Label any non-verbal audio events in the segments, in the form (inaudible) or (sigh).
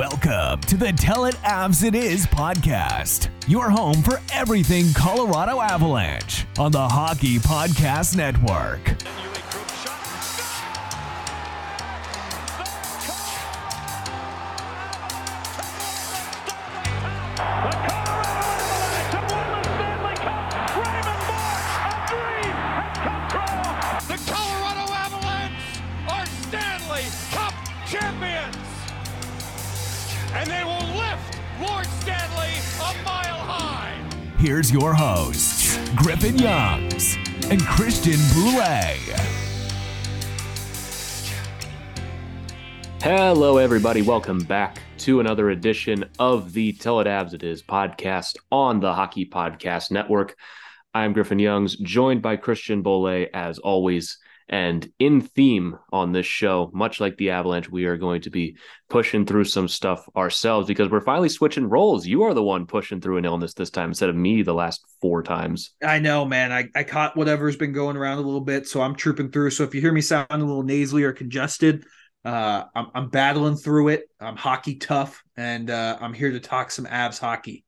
Welcome to the Tell It Avs It Is podcast, your home for everything Colorado Avalanche on the Hockey Podcast Network. Here's your hosts, Griffin Youngs and Christian Boulay. Hello, everybody. Welcome back to another edition of the Tell It Avs It Is podcast on the Hockey Podcast Network. I'm Griffin Youngs, joined by Christian Bolle as always. And in theme on this show, much like the Avalanche, we are going to be pushing through some stuff ourselves because we're finally switching roles. You are the one pushing through an illness this time instead of me the last four times. I know, man. I, I caught whatever's been going around a little bit, so I'm trooping through. So if you hear me sound a little nasally or congested, uh, I'm, I'm battling through it. I'm hockey tough, and uh, I'm here to talk some Avs hockey.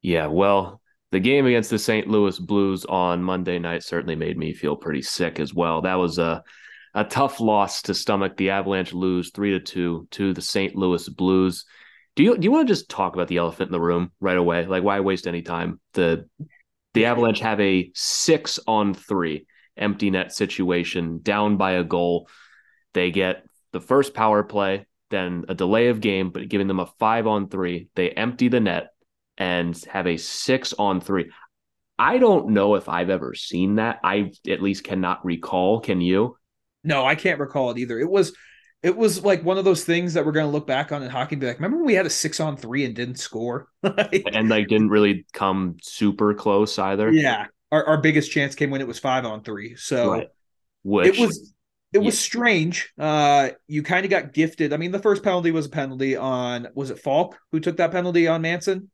Yeah, well, the game against the St. Louis Blues on Monday night certainly made me feel pretty sick as well. That was a a tough loss to stomach. The Avalanche lose three to two to the St. Louis Blues. Do you do you want to just talk about the elephant in the room right away? Like, why waste any time? The the Avalanche have a six on three empty net situation, down by a goal. They get the first power play, then a delay of game, but giving them a five on three. They empty the net and have a six on three. I don't know if I've ever seen that. I at least cannot recall. Can you? No, I can't recall it either. It was it was like one of those things that we're going to look back on in hockey and be like, remember when we had a six on three and didn't score? (laughs) and like didn't really come super close either. Yeah. Our, our biggest chance came when it was five on three. So Right. Which it was it was strange. Uh you kind of got gifted. I mean, the first penalty was a penalty on was it Falk who took that penalty on Manson?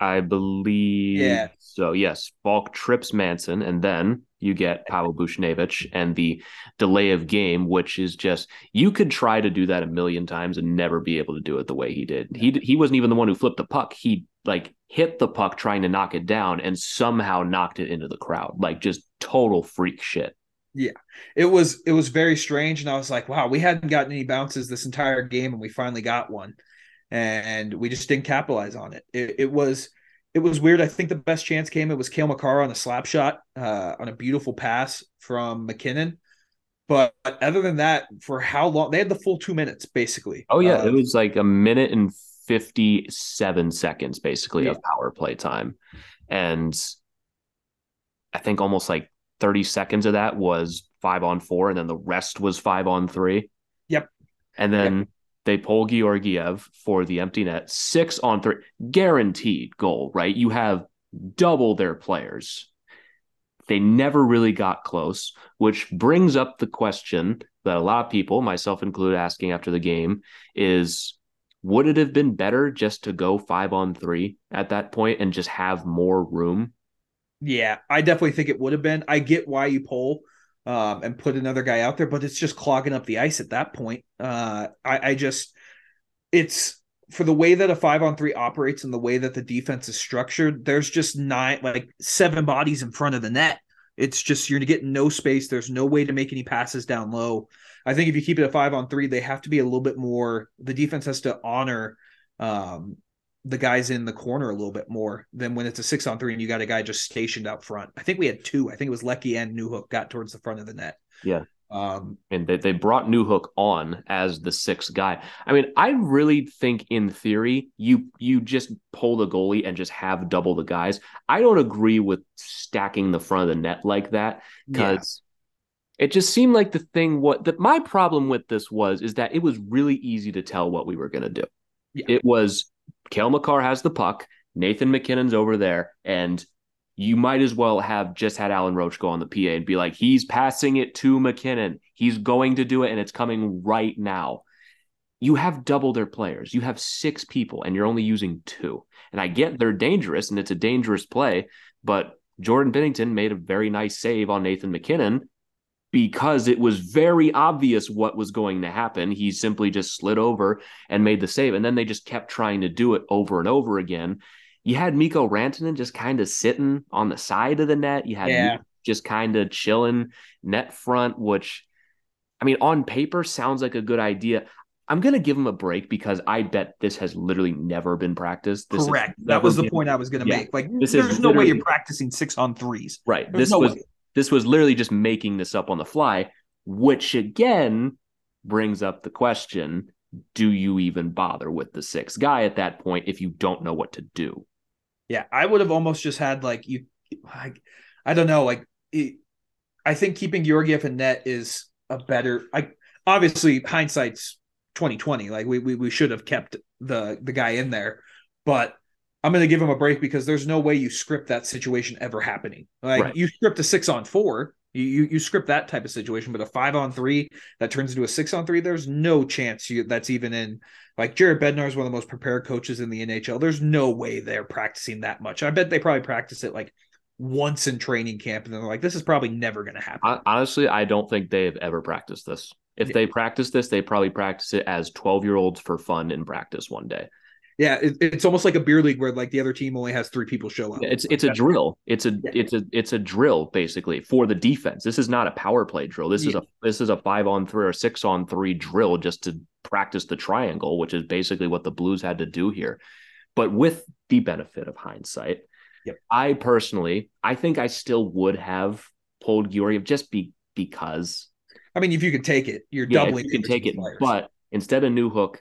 I believe Yeah. so. Yes, Falk trips Manson, and then you get Pavel Buchnevich and the delay of game, which is just you could try to do that a million times and never be able to do it the way he did. He he wasn't even the one who flipped the puck. He like hit the puck trying to knock it down and somehow knocked it into the crowd. Like just total freak shit. Yeah. It was it was very strange and I was like, wow, we hadn't gotten any bounces this entire game and we finally got one. And we just didn't capitalize on it. It, it was it was weird. I think the best chance came. It was Cale Makar on a slap shot, uh, on a beautiful pass from MacKinnon. But other than that, for how long they had the full two minutes basically. Oh yeah, Uh, it was like a minute and 57 seconds basically Yeah. of power play time. And I think almost like 30 seconds of that was 5 on 4 and then the rest was 5 on 3. Yep. And then they pull Georgiev for the empty net, 6 on 3, guaranteed goal, right? You have double their players. They never really got close, which brings up the question that a lot of people, myself included, asking after the game is would it have been better just to go five on three at that point and just have more room? Yeah, I definitely think it would have been. I get why you pull um, and put another guy out there, but it's just clogging up the ice at that point. Uh, I, I just, it's for the way that a five on three operates and the way that the defense is structured. There's just nine, like seven bodies in front of the net. It's just you're getting no space. There's no way to make any passes down low. I think if you keep it a five on three, they have to be a little bit more. The defense has to honor um, the guys in the corner a little bit more than when it's a six on three and you got a guy just stationed out front. I think we had two. I think it was Lecky and Newhook got towards the front of the net. Yeah. Um, and they, they brought Newhook on as the sixth guy. I mean, I really think in theory you you just pull the goalie and just have double the guys. I don't agree with stacking the front of the net like that because yeah. it just seemed like the thing. What that my problem with this was is that it was really easy to tell what we were going to do. Yeah. It was Cale Makar has the puck, Nathan MacKinnon's over there, and you might as well have just had Alan Roach go on the PA and be like, he's passing it to MacKinnon. He's going to do it, and it's coming right now. You have double their players. You have six people, and you're only using two. And I get they're dangerous, and it's a dangerous play, but Jordan Binnington made a very nice save on Nathan MacKinnon because it was very obvious what was going to happen. He simply just slid over and made the save. And then they just kept trying to do it over and over again you had Mikko Rantanen just kind of sitting on the side of the net. You had yeah. just kind of chilling net front, which I mean, on paper sounds like a good idea. I'm gonna give him a break because I bet this has literally never been practiced. This Correct. That was the been, point I was gonna yeah, make. Like, this there's no way you're practicing six on threes. Right. There's this no was way. This was literally just making this up on the fly, which again brings up the question: Do you even bother with the sixth guy at that point if you don't know what to do? Yeah, I would have almost just had like you, like I don't know, like it, I think keeping Georgiev in net is a better. I obviously hindsight's twenty twenty. Like we, we we should have kept the the guy in there, but I'm going to give him a break because there's no way you script that situation ever happening. Like right. you script a six on four, you, you you script that type of situation, but a five on three that turns into a six on three, there's no chance you that's even in like Jared Bednar is one of the most prepared coaches in the NHL. There's no way they're practicing that much. I bet they probably practice it like once in training camp, and they're like, this is probably never going to happen. Honestly, I don't think they've ever practiced this. If yeah. they practice this, they probably practice it as 12 year olds for fun in practice one day. Yeah, it, it's almost like a beer league where like the other team only has three people show up. It's it's a drill. It's a yeah. it's a it's a drill basically for the defense. This is not a power play drill. This yeah. is a this is a five on three or six on three drill just to practice the triangle, which is basically what the Blues had to do here. But with the benefit of hindsight, yep. I personally, I think I still would have pulled Georgiev just be because. I mean, if you could take it, you're yeah, doubling. You can take it, players. but instead of Newhook,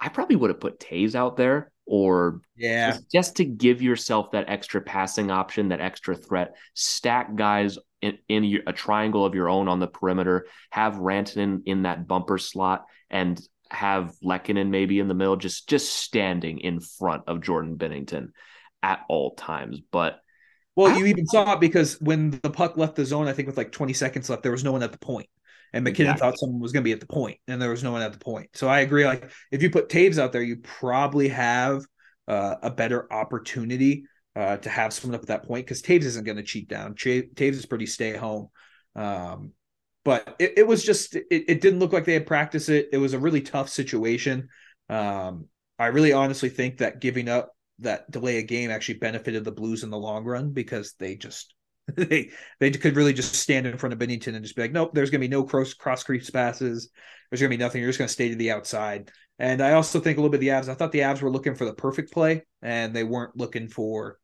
I probably would have put Toews out there or yeah, just, just, to give yourself that extra passing option, that extra threat. Stack guys in, in a triangle of your own on the perimeter. Have Rantanen in that bumper slot and have Lehkonen maybe in the middle, just just standing in front of Jordan Binnington at all times. But well, you even saw it because when the puck left the zone, I think with like 20 seconds left, there was no one at the point and MacKinnon exactly. thought someone was going to be at the point, and there was no one at the point. So I agree. Like if you put Toews out there, you probably have uh, a better opportunity uh, to have someone up at that point because Toews isn't going to cheat down. Toews is pretty stay home. Um, but it, it, was just it, it, didn't look like they had practiced it. It was a really tough situation. Um, I really honestly think that giving up that delay a game actually benefited the Blues in the long run because they just they they could really just stand in front of Binnington and just be like, nope, there's going to be no cross cross creeps passes. There's going to be nothing. You're just going to stay to the outside. And I also think a little bit of the Avs. I thought the Avs were looking for the perfect play, and they weren't looking for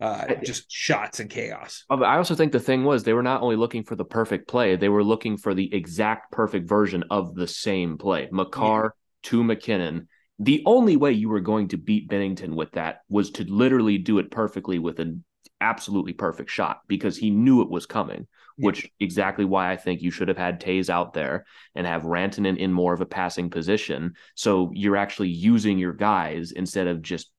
uh, just shots and chaos. Oh, I also think the thing was they were not only looking for the perfect play, they were looking for the exact perfect version of the same play. Makar yeah. to MacKinnon. The only way you were going to beat Binnington with that was to literally do it perfectly with an absolutely perfect shot because he knew it was coming, yeah. which exactly why I think you should have had Toews out there and have Rantanen in more of a passing position. So you're actually using your guys instead of just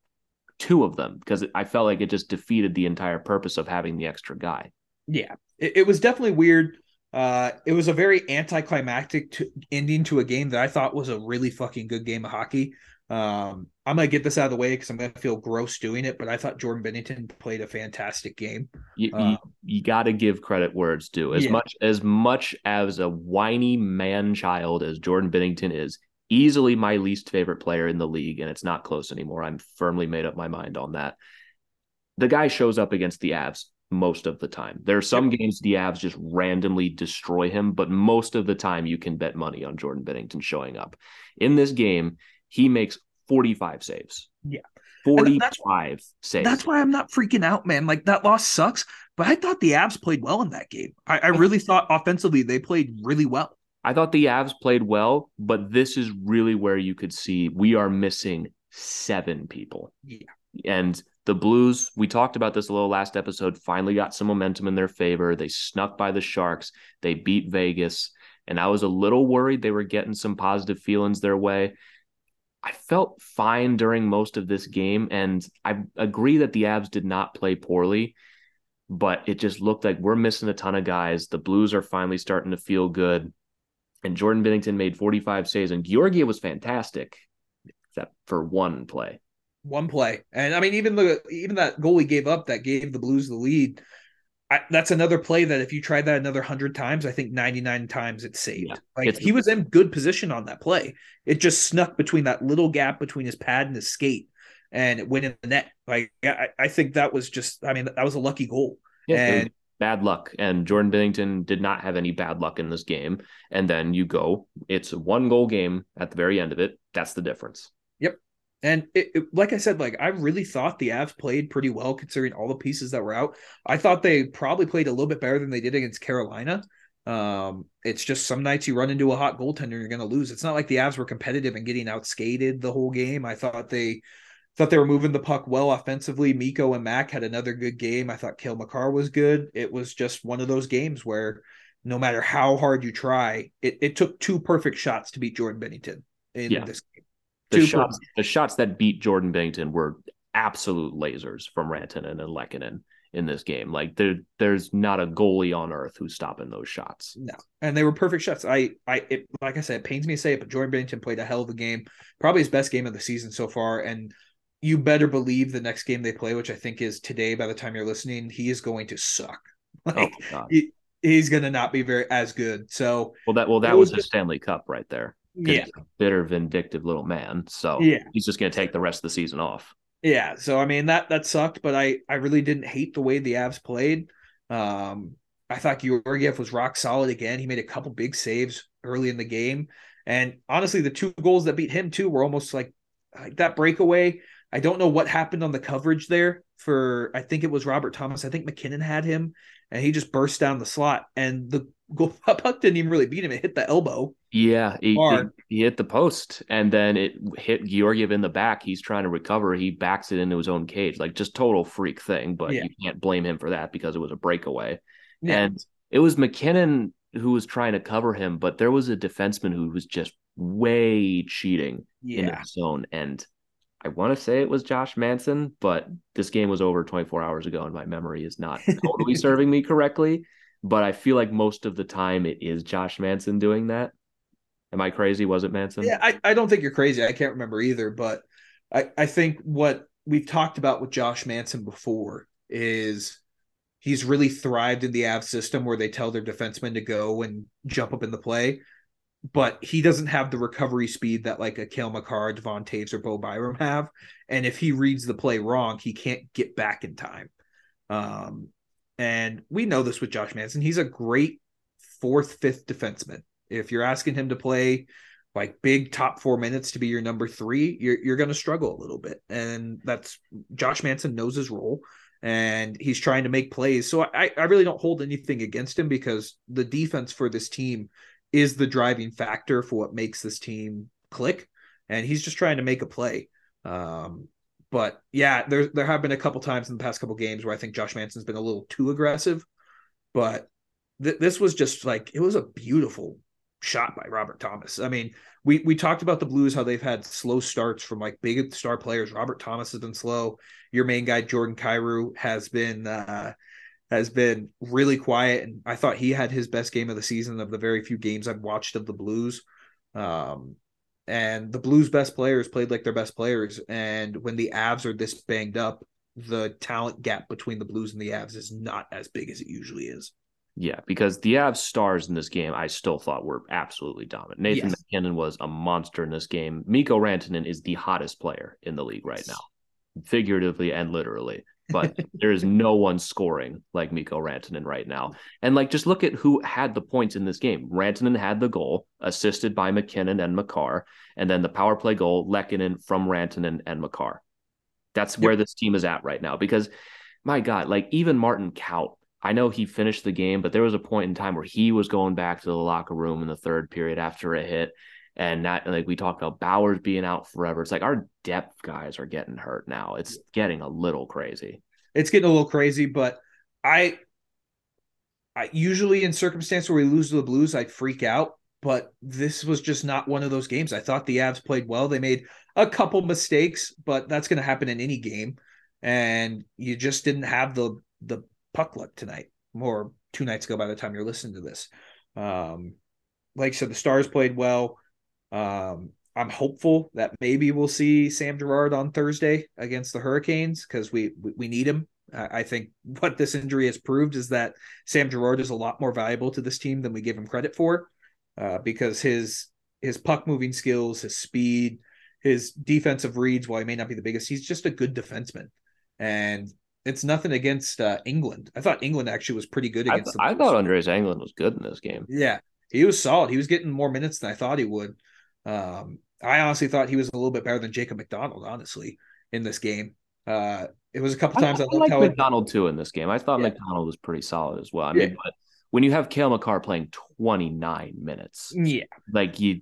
two of them because I felt like it just defeated the entire purpose of having the extra guy. Yeah, it, it was definitely weird. Uh, it was a very anticlimactic to, ending to a game that I thought was a really fucking good game of hockey. Um, I'm gonna get this out of the way because I'm gonna feel gross doing it, but I thought Jordan Binnington played a fantastic game. You, you, um, you got to give credit where it's due. As yeah. much as much as a whiny man child as Jordan Binnington is, easily my least favorite player in the league, and it's not close anymore. I'm firmly made up my mind on that. The guy shows up against the Avs most of the time. There are some yep. games the Avs just randomly destroy him, but most of the time you can bet money on Jordan Binnington showing up. In this game, he makes 45 saves. Yeah. 45 that's, saves. That's why I'm not freaking out, man. Like that loss sucks, but I thought the Avs played well in that game. I, I really thought offensively they played really well. I thought the Avs played well, but this is really where you could see we are missing seven people. Yeah. And the Blues, we talked about this a little last episode, finally got some momentum in their favor. They snuck by the Sharks, they beat Vegas. And I was a little worried they were getting some positive feelings their way. I felt fine during most of this game. And I agree that the Avs did not play poorly, but it just looked like we're missing a ton of guys. The Blues are finally starting to feel good. And Jordan Binnington made 45 saves, and Georgiev was fantastic, except for one play one play. And I mean, even the even that goal he gave up that gave the Blues the lead. I, that's another play that if you tried that another hundred times, I think ninety nine times it's saved. Yeah, like it's, he was in good position on that play. It just snuck between that little gap between his pad and his skate, and it went in the net. Like I, I think that was just. I mean, that was a lucky goal. Yeah, and bad luck. And Jordan Binnington did not have any bad luck in this game. And then you go, it's a one goal game at the very end of it. That's the difference. And it, it, like I said, like I really thought the Avs played pretty well considering all the pieces that were out. I thought they probably played a little bit better than they did against Carolina. Um, it's just some nights you run into a hot goaltender, you're going to lose. It's not like the Avs were competitive and getting outskated the whole game. I thought they thought they were moving the puck well offensively. Mikko and Mac had another good game. I thought Cale Makar was good. It was just one of those games where no matter how hard you try, it, it took two perfect shots to beat Jordan Binnington in yeah. this game. The shots, the shots that beat Jordan Binnington were absolute lasers from Rantanen and Lehkonen in this game. Like there, there's not a goalie on earth who's stopping those shots. No, and they were perfect shots. I, I, it, like I said, it pains me to say it, but Jordan Binnington played a hell of a game, probably his best game of the season so far. And you better believe the next game they play, which I think is today. By the time you're listening, he is going to suck. (laughs) Oh, like oh he, he's going to not be very as good. So well, that well that was, was the Stanley Cup right there yeah. bitter, vindictive little man. So yeah. he's just going to take the rest of the season off. Yeah. So I mean that that sucked, but I I really didn't hate the way the Avs played. Um, I thought Georgiev was rock solid again. He made a couple big saves early in the game, and honestly, the two goals that beat him too were almost like like that breakaway. I don't know what happened on the coverage there for. I think it was Robert Thomas. I think MacKinnon had him, and he just burst down the slot, and the (laughs) puck didn't even really beat him. It hit the elbow. Yeah, he, he, hit the post and then it hit Georgiev in the back. He's trying to recover. He backs it into his own cage, like just total freak thing. But yeah. you can't blame him for that because it was a breakaway. Yeah. And it was MacKinnon who was trying to cover him, but there was a defenseman who was just way cheating yeah. in the zone. And I want to say it was Josh Manson, but this game was over 24 hours ago, and my memory is not (laughs) totally serving me correctly. But I feel like most of the time it is Josh Manson doing that. Am I crazy? Was it Manson? Yeah, I, I don't think you're crazy. I can't remember either, but I, I think what we've talked about with Josh Manson before is he's really thrived in the Av system where they tell their defensemen to go and jump up in the play, but he doesn't have the recovery speed that like a Cale Makar, Devon Toews, or Bo Byram have. And if he reads the play wrong, he can't get back in time. Um, and we know this with Josh Manson. He's a great fourth, fifth defenseman. If you're asking him to play like big top four minutes to be your number three, you're you're going to struggle a little bit. And that's Josh Manson knows his role and he's trying to make plays. So I, I really don't hold anything against him because the defense for this team is the driving factor for what makes this team click. And he's just trying to make a play. Um, but yeah, there there have been a couple times in the past couple games where I think Josh Manson's been a little too aggressive. But th- this was just like it was a beautiful shot by Robert Thomas. I mean, we we talked about the Blues how they've had slow starts from like big star players. Robert Thomas has been slow. Your main guy Jordan Kyrou has been uh has been really quiet and I thought he had his best game of the season of the very few games I've watched of the Blues. Um and the Blues best players played like their best players and when the Avs are this banged up, the talent gap between the Blues and the Avs is not as big as it usually is. Yeah, because the Avs stars in this game, I still thought were absolutely dominant. Nathan yes. MacKinnon was a monster in this game. Mikko Rantanen is the hottest player in the league right now, figuratively and literally. But there is no one scoring like Mikko Rantanen right now. And like, just look at who had the points in this game. Rantanen had the goal, assisted by MacKinnon and Makar, and then the power play goal, Lehkonen from Rantanen and Makar. That's where yep. this team is at right now. Because, my God, like even Martin Kaut, I know he finished the game, but there was a point in time where he was going back to the locker room in the third period after a hit. And that, like we talked about Bowers being out forever. It's like our depth guys are getting hurt now. It's getting a little crazy. It's getting a little crazy, but I, I usually in circumstance where we lose to the Blues, I freak out. But this was just not one of those games. I thought the Avs played well. They made a couple mistakes, but that's going to happen in any game. And you just didn't have the the puck luck tonight, or two nights ago by the time you're listening to this. Um, like I said, the Stars played well. Um, I'm hopeful that maybe we'll see Sam Girard on Thursday against the Hurricanes because we we need him. I think (laughs) what this injury has proved is that Sam Girard is a lot more valuable to this team than we give him credit for, uh, because his his puck moving skills, his speed, his defensive reads, while he may not be the biggest, he's just a good defenseman. And it's nothing against uh, Englund. I thought Englund actually was pretty good against. I, th- I thought Andreas Englund was good in this game. Yeah, he was solid. He was getting more minutes than I thought he would. Um, I honestly thought he was a little bit better than Jacob MacDonald, honestly, in this game. Uh, it was a couple times I, I, I liked MacDonald too in this game. I thought yeah. MacDonald was pretty solid as well. I mean, but when you have Cale Makar playing 29 minutes, yeah, like you.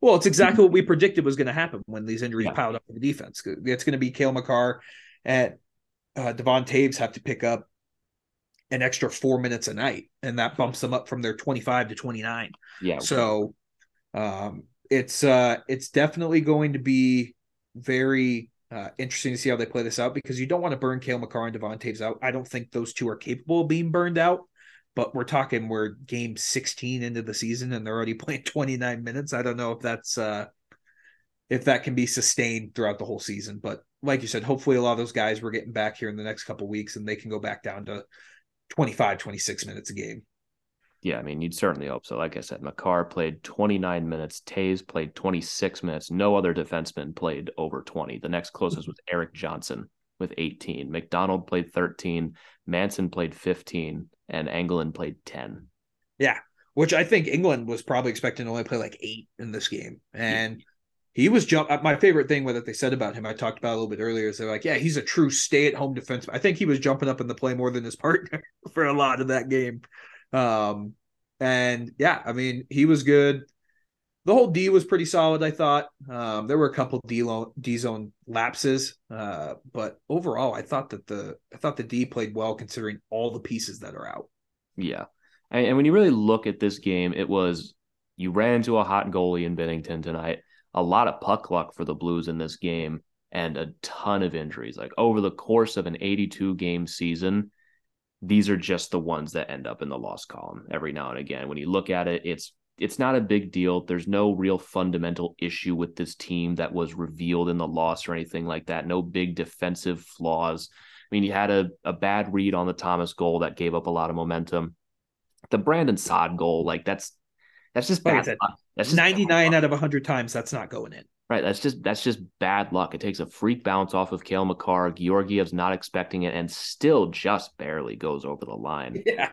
Well, it's exactly what we predicted was going to happen when these injuries yeah. piled up for the defense. It's going to be Cale Makar and uh, Devon Toews have to pick up an extra four minutes a night, and that bumps them up from their 25 to 29. Yeah. So, um, it's uh it's definitely going to be very uh, interesting to see how they play this out because you don't want to burn Cale Makar and Devon Toews out. I don't think those two are capable of being burned out, but we're talking we're game 16 into the season and they're already (laughs) playing 29 minutes. I don't know if that's uh if that can be sustained throughout the whole season, but like you said, hopefully a lot of those guys we're getting back here in the next couple weeks and they can go back down to 25, 26 minutes a game. Yeah, I mean, you'd certainly hope so. Like I said, Makar played 29 minutes. Toews played 26 minutes. No other defenseman played over 20. The next closest was Erik Johnson with 18. MacDonald played 13. Manson played 15. And Englund played 10. Yeah, which I think Englund was probably expecting to only play like eight in this game. And he was jump. Uh, my favorite thing that they said about him, I talked about a little bit earlier, is they're like, yeah, he's a true stay at home defenseman. I think he was jumping up in the play more than his (laughs) partner for a lot of that game. Um, and yeah, I mean, he was good. The whole D was pretty solid, I thought. Um, there were a couple D D zone lapses, uh, but overall, I thought that the I thought the D played well considering all the pieces that are out. Yeah, and, and when you really look at this game, it was you ran into a hot goalie in Binnington tonight. A lot of puck luck for the Blues in this game, and a ton of injuries. Like over the course of an 82 game season, these are just the ones that end up in the loss column every now and again. When you look at it, it's it's not a big deal. There's no real fundamental issue with this team that was revealed in the loss or anything like that. No big defensive flaws. I mean, you had a, a bad read on the Thomas goal that gave up a lot of momentum. The Brandon Saad goal, like that's that's just bad. That's just 99 out of 100 times that's not going in. Right. That's just that's just bad luck. It takes a freak bounce off of Cale Makar. Georgiev's not expecting it and still just barely goes over the line. (laughs) Yeah.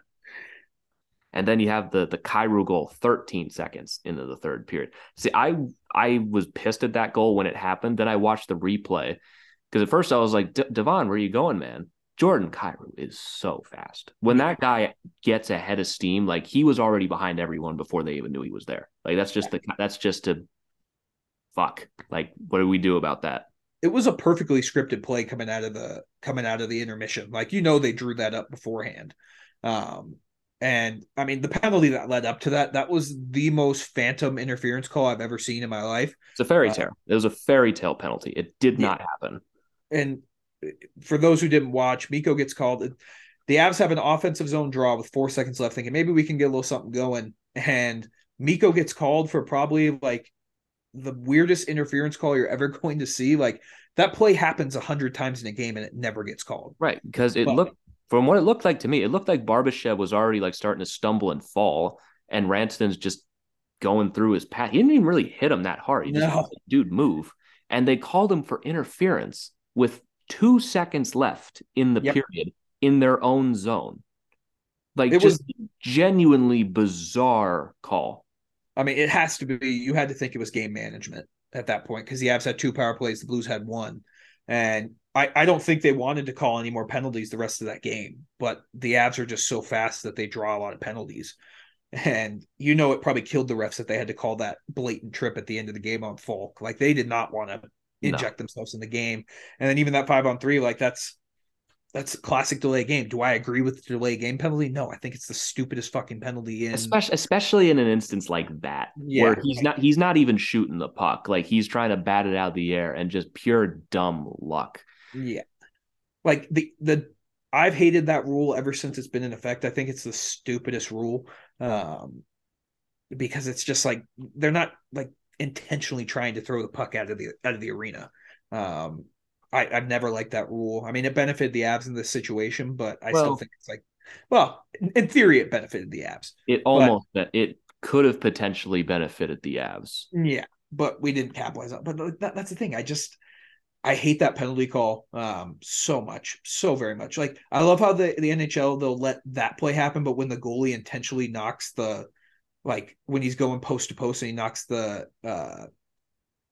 And then you have the the Kyrou goal 13 seconds into the third period. See, I I was pissed at that goal when it happened. Then I watched the replay because at first I was like, Devon, where are you going, man? Jordan Kyrou is so fast. When that guy gets ahead of steam, like he was already behind everyone before they even knew he was there. Like that's just the that's just to fuck. Like, what do we do about that? It was a perfectly scripted play coming out of the coming out of the intermission. Like you know they drew that up beforehand. Um, and I mean the penalty that led up to that, that was the most phantom interference call I've ever seen in my life. It's a fairy uh, tale. Uh, it was a fairy tale penalty. It did yeah. not happen. And for those who didn't watch, Mikko gets called. The Avs have an offensive zone draw with four seconds left, thinking maybe we can get a little something going. And Mikko gets called for probably like the weirdest interference call you're ever (laughs) going to see. Like that play happens a hundred times in a game and it never gets called. Right. Because it but, looked from what it looked like to me, it looked like Barbashev was already like starting to stumble and fall, and Ranstanen's just going through his path. He didn't even really hit him that hard. He just no. dude move. And they called him for interference with two seconds left in the Yep. period in their own zone. Like It just genuinely bizarre call. I mean, it has to be. You had to think it was game management at that point because the Avs had two power plays, the Blues had one, and I, I don't think they wanted to call any more penalties the rest of that game. But the Avs are just so fast that they draw a lot of penalties, and you know it probably killed the refs that they had to call that blatant trip at the end of the game on Falk. Like they did not want to inject themselves in the game, and then even that five on three, like that's that's a classic delay game. Do I agree with the delay game penalty? No, I think it's the stupidest fucking penalty in. especially especially in an instance like that Yeah. where he's not he's not even shooting the puck like he's trying to bat it out of the air and just pure dumb luck Yeah. Like the the I've hated that rule ever since it's been in effect. I think it's the stupidest rule. Um because it's just like they're not like intentionally trying to throw the puck out of the out of the arena. Um I, I've never liked that rule. I mean, it benefited the Avs in this situation, but I still think it's like, well, in, in theory, it benefited the Avs. it almost it could have potentially benefited the avs Yeah, but we didn't capitalize on. But that, that's the thing. I just I hate that penalty call um so much, so very much. Like I love how the the NHL they'll let that play happen, but when the goalie intentionally knocks the like when he's going post to post and he knocks the uh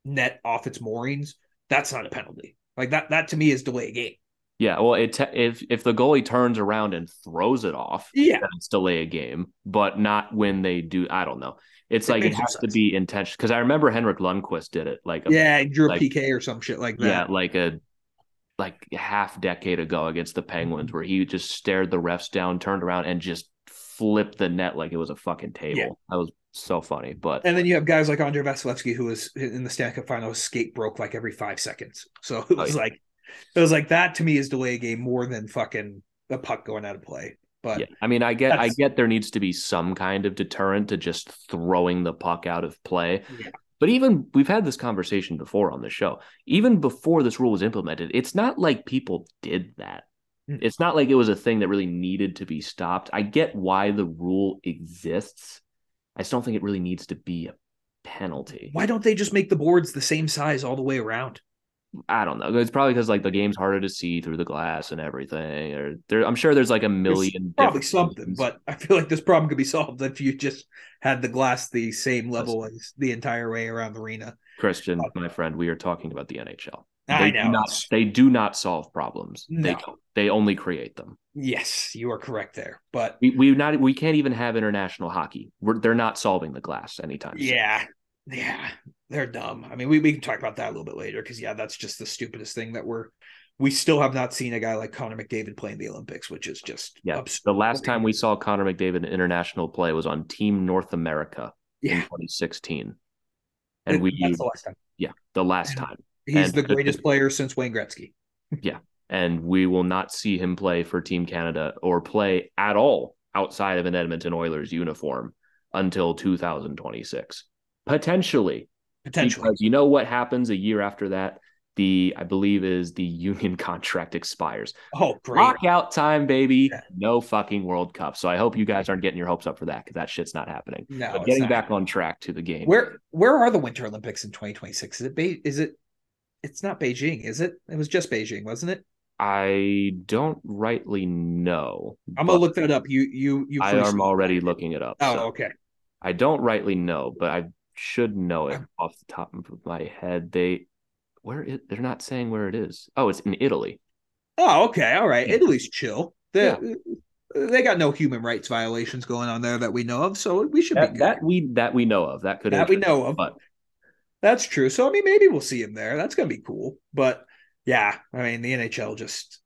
net off its moorings, that's not a penalty. Like that that to me is delay a game. yeah well it te- if if the goalie turns around and throws it off Yeah. it's delay a game but not when they do i don't know it's It like it has to be intentional because i remember henrik lundqvist did it like a, Yeah, he drew a PK or some shit like that. yeah like a like half decade ago against the penguins where he just stared the refs down turned around and just flipped the net like it was a fucking table Yeah. that was so funny but And then you have guys like Andrei Vasilevskiy, who was in the Stanley Cup final, his skate broke like every five seconds. So (laughs) it Oh, was yeah. like, it was like that to me is delay a game more than fucking the puck going out of play. But yeah i mean i get i get there needs to be some kind of deterrent to just throwing the puck out of play Yeah. but even we've had this conversation before on the show even before this rule was implemented it's not like people did that Mm. it's not like it was a thing that really needed to be stopped i get why the rule exists i just don't think it really needs to be a penalty why don't they just make the boards the same size all the way around? i don't know it's probably because like the game's harder to see through the glass and everything or there i'm sure there's like a million probably something, but I feel like this problem could be solved if you just had the glass the same level as the entire way around the arena. Christian, uh, my friend, we are talking about the NHL. I They know. Do not, they do not solve problems. They No. they only create them. Yes, you are correct there. But We we not we can't even have international hockey. We're, they're not solving the glass anytime. soon. Yeah, yeah, they're dumb. I mean, we, we can talk about that a little bit later because yeah, that's just the stupidest thing that we're we still have not seen a guy like Connor McDavid play in the Olympics, which is just yeah. absurd. The last time we saw Connor McDavid in international play was on Team North America in 2016, and we that's the last time. yeah the last time, He's And- the greatest player since Wayne Gretzky. And we will not see him play for Team Canada or play at all outside of an Edmonton Oilers uniform until 2026, potentially. Potentially, Because you know what happens a year after that? The I believe is the (laughs) union contract expires. oh great. Lockout time, baby. Yeah. No fucking World Cup. So I hope you guys aren't getting your hopes up for that because that shit's not happening. No, but getting back on track to the game. Where where are the Winter Olympics in 2026? Is it Be- is it it's not Beijing, is it? It was just Beijing, wasn't it? I don't rightly know. I'm gonna look that up. You you you. I am already looking it up. Oh, so okay. I don't rightly know, but I should know it off the top of my head. They where it, they're not saying where it is. Oh, it's in Italy. Oh, okay. All right. Yeah. Italy's chill. They, they got no human rights violations going on there that we know of, so we should be That, good. that we that we know of. That could That we know of. but That's true. So I mean, maybe we'll see him there. That's gonna be cool. But yeah, I mean, the NHL just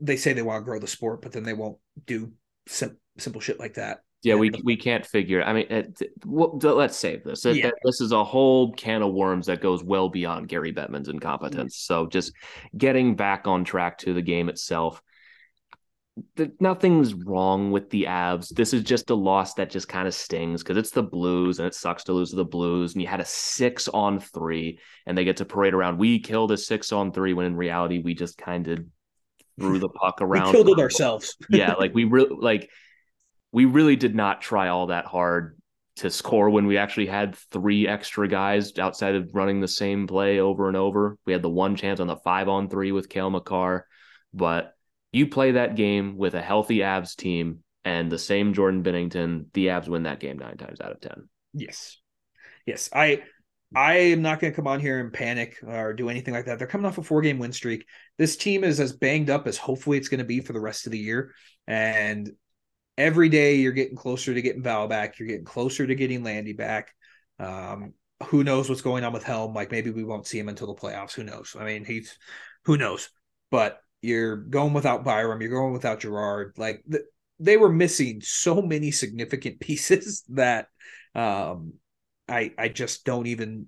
they say they want to grow the sport, but then they won't do sim- simple shit like that. yeah, we we can't figure. I mean, it, well, let's save this. It- Yeah. This is a whole can of worms that goes well beyond Gary Bettman's incompetence. So just getting back on track to the game itself. Th- Nothing's wrong with the Avs. This is just a loss that just kind of stings because it's the Blues and it sucks to lose to the Blues. And you had a six on three, and they get to parade around. We killed a six on three when in reality we just kind of threw the puck We around. killed it ourselves. (laughs) yeah, like we really like we really did not try all that hard. to score when we actually had three extra guys outside of running the same play over and over. We had the one chance on the five on three with Cale Makar, but you play that game with a healthy Avs team and the same Jordan Binnington, the Avs win that game nine times out of ten. Yes, yes. I I am not going to come on here and panic or do anything like that. They're coming off a four game win streak. This team is as banged up as hopefully it's going to be for the rest of the year. And every day you're getting closer to getting Val back. You're getting closer to getting Landy back. Um, who knows what's going on with Helm? Like maybe we won't see him until the playoffs. Who knows? I mean, he's who knows. But you're going without Byram. You're going without Girard. Like the, they were missing so many significant (laughs) pieces that um, I I just don't even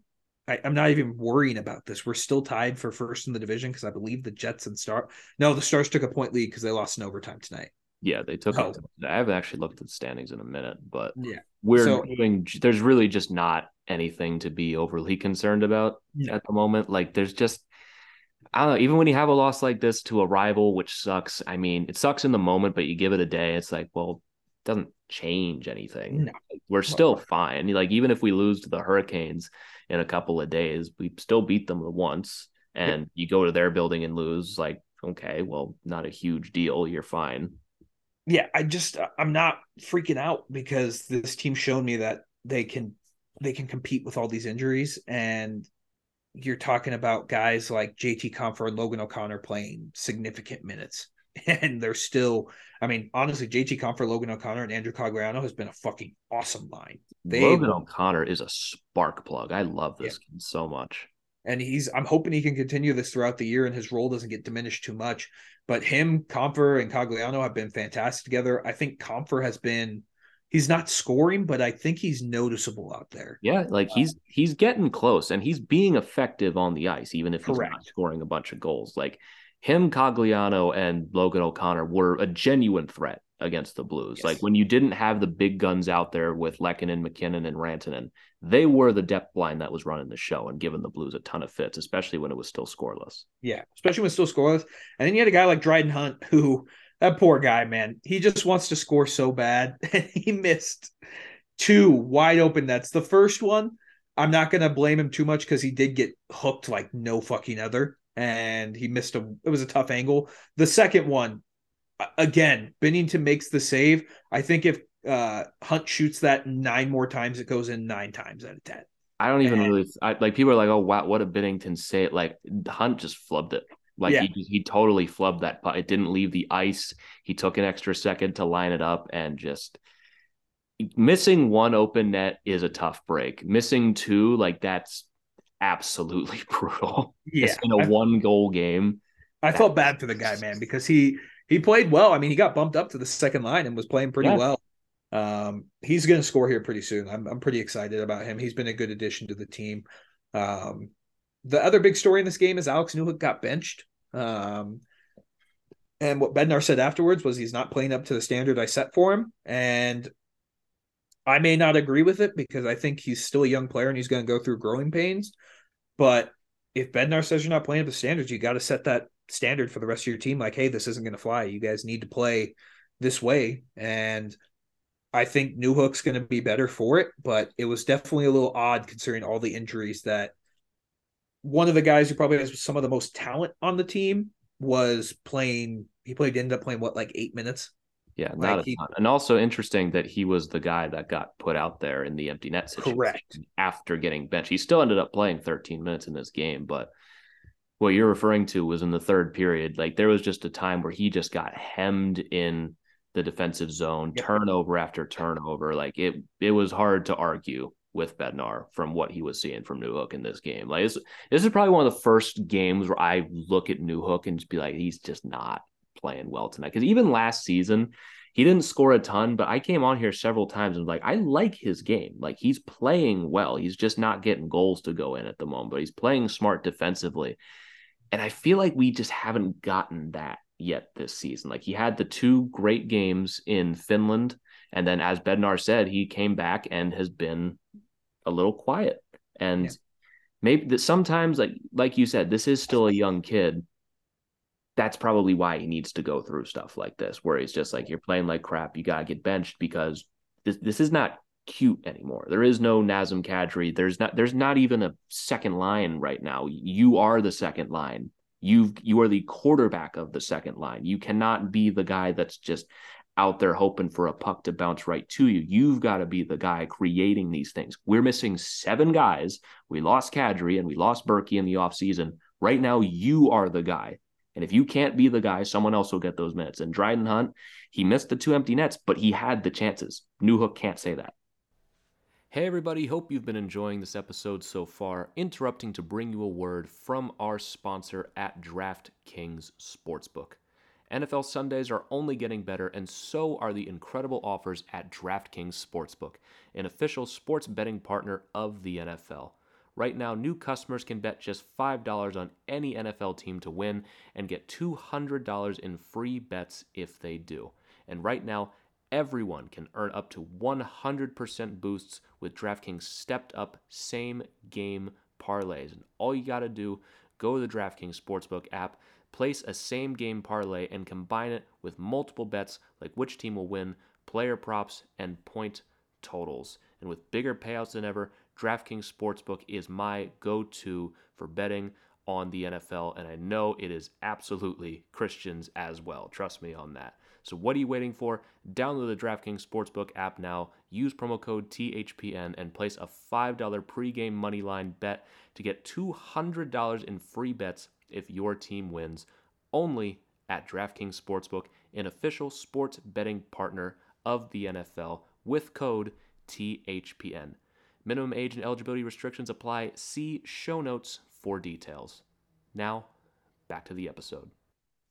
I, am not even worrying about this. We're still tied for first in the division because I believe the Jets and Star. No, the Stars took a point lead because they lost in overtime tonight. Yeah, they took. Oh. I haven't actually looked at the standings in a minute, but yeah, we're so, doing. There's really just not anything to be overly concerned about yeah. at the moment. Like, there's just. I don't know. Even when you have a loss like this to a rival, which sucks. I mean, it sucks in the moment, but you give it a day. It's like, well, it doesn't change anything. No. We're still fine. Like, even if we lose to the Hurricanes in a couple of days, we still beat them once. And yeah. you go to their building and lose. Like, okay, well, not a huge deal. You're fine yeah, I just uh, I'm not freaking out because this team showed me that they can they can compete with all these injuries and you're talking about guys like JT Compher and Logan O'Connor playing significant minutes. (laughs) And they're still, I mean, honestly, JT Compher, Logan O'Connor, and Andrew Cogliano has been a fucking awesome line. They, Logan O'Connor is a spark plug. I love this yeah. so much. And he's, I'm hoping he can continue this throughout the year and his role doesn't get diminished too much. But him, Compher, and Cogliano have been fantastic together. I think Compher has been he's not scoring, but I think he's noticeable out there. Yeah, like he's um, he's getting close and he's being effective on the ice, even if he's Correct. not scoring a bunch of goals. Like him, Cogliano, and Logan O'Connor were a genuine threat against the Blues. Yes. Like when you didn't have the big guns out there with Lehkonen, MacKinnon, and Rantanen, they were the depth line that was running the show and giving the Blues a ton of fits, especially when it was still scoreless. Yeah, especially when it's still scoreless. And then you had a guy like Dryden Hunt who that poor guy, man, he just wants to score so bad. (laughs) And he missed two wide open nets. The first one, I'm not gonna blame him too much because he did get hooked like no fucking other. And he missed a it was a tough angle. The second one, again, Binnington makes the save. I think if uh, Hunt shoots that nine more times, it goes in nine times out of ten. I don't even and, really I, like. People are like, "Oh, wow, what a Binnington save!" Like Hunt just flubbed it. Like yeah. he he totally flubbed that putt. It didn't leave the ice. He took an extra second to line it up and just missing one open net is a tough break. Missing two, like that's absolutely (laughs) brutal. Yeah, in a I, one goal game. I felt bad for the guy, man, because he he played well. I mean, he got bumped up to the second line and was playing pretty yeah. well. Um, he's going to score here pretty soon. I'm I'm pretty excited about him. He's been a good addition to the team. Um, the other big story in this game is Alex Newhook got benched. Um, and what Bednar said afterwards was he's not playing up to the standard I set for him. And I may not agree with it because I think he's still a young player and he's going to go through growing pains. But if Bednar says you're not playing up to standards, you got to set that standard for the rest of your team like hey this isn't going to fly you guys need to play this way and i think Newhook's going to be better for it but it was definitely a little odd considering all the injuries that one of the guys who probably has some of the most talent on the team was playing he played ended up playing what like eight minutes yeah, like not a he, ton. And also interesting that he was the guy that got put out there in the empty net situation correct. after getting benched. He still ended up playing 13 minutes in this game, but what you're referring to was in the third period. Like there was just a time where he just got hemmed in the defensive zone, yep. turnover after turnover. Like it, it was hard to argue with Bednar from what he was seeing from Newhook in this game. Like this, this is probably one of the first games where I look at Newhook and just be like, he's just not playing well tonight. Because even last season, he didn't score a ton, but I came on here several times and was like, I like his game. Like he's playing well. He's just not getting goals to go in at the moment, but he's playing smart defensively. And I feel like we just haven't gotten that yet this season. Like he had the two great games in Finland. And then, as Bednar said, he came back and has been a little quiet. And yeah. maybe that sometimes, like like you said, this is still a young kid. That's probably why he needs to go through stuff like this, where he's just like, you're playing like crap. You gotta get benched because this this is not cute anymore. There is no Nazem Kadri. There's not there's not even a second line right now. You are the second line. You you are the quarterback of the second line. You cannot be the guy that's just out there hoping for a puck to bounce right to you. You've got to be the guy creating these things. We're missing seven guys. We lost Kadri and we lost Berkey in the offseason. Right now, you are the guy. And if you can't be the guy, someone else will get those minutes. And Dryden Hunt, he missed the two empty nets, but he had the chances. Newhook can't say that. Hey, everybody. Hope you've been enjoying this episode so far. Interrupting to bring you a word from our sponsor at DraftKings Sportsbook. NFL Sundays are only getting better, and so are the incredible offers at DraftKings Sportsbook, an official sports betting partner of the NFL. Right now, new customers can bet just $5 on any NFL team to win and get $200 in free bets if they do. And right now, everyone can earn up to 100% boosts with DraftKings stepped up same game parlays. And all you got to do, go to the DraftKings Sportsbook app Place a same game parlay and combine it with multiple bets like which team will win, player props, and point totals. And with bigger payouts than ever, DraftKings Sportsbook is my go to for betting on the NFL. And I know it is absolutely Christians as well. Trust me on that. So, what are you waiting for? Download the DraftKings Sportsbook app now. Use promo code THPN and place a $5 pregame money line bet to get $200 in free bets if your team wins, only at DraftKings Sportsbook, an official sports betting partner of the NFL with code THPN. Minimum age and eligibility restrictions apply. See show notes for details. Now, back to the episode.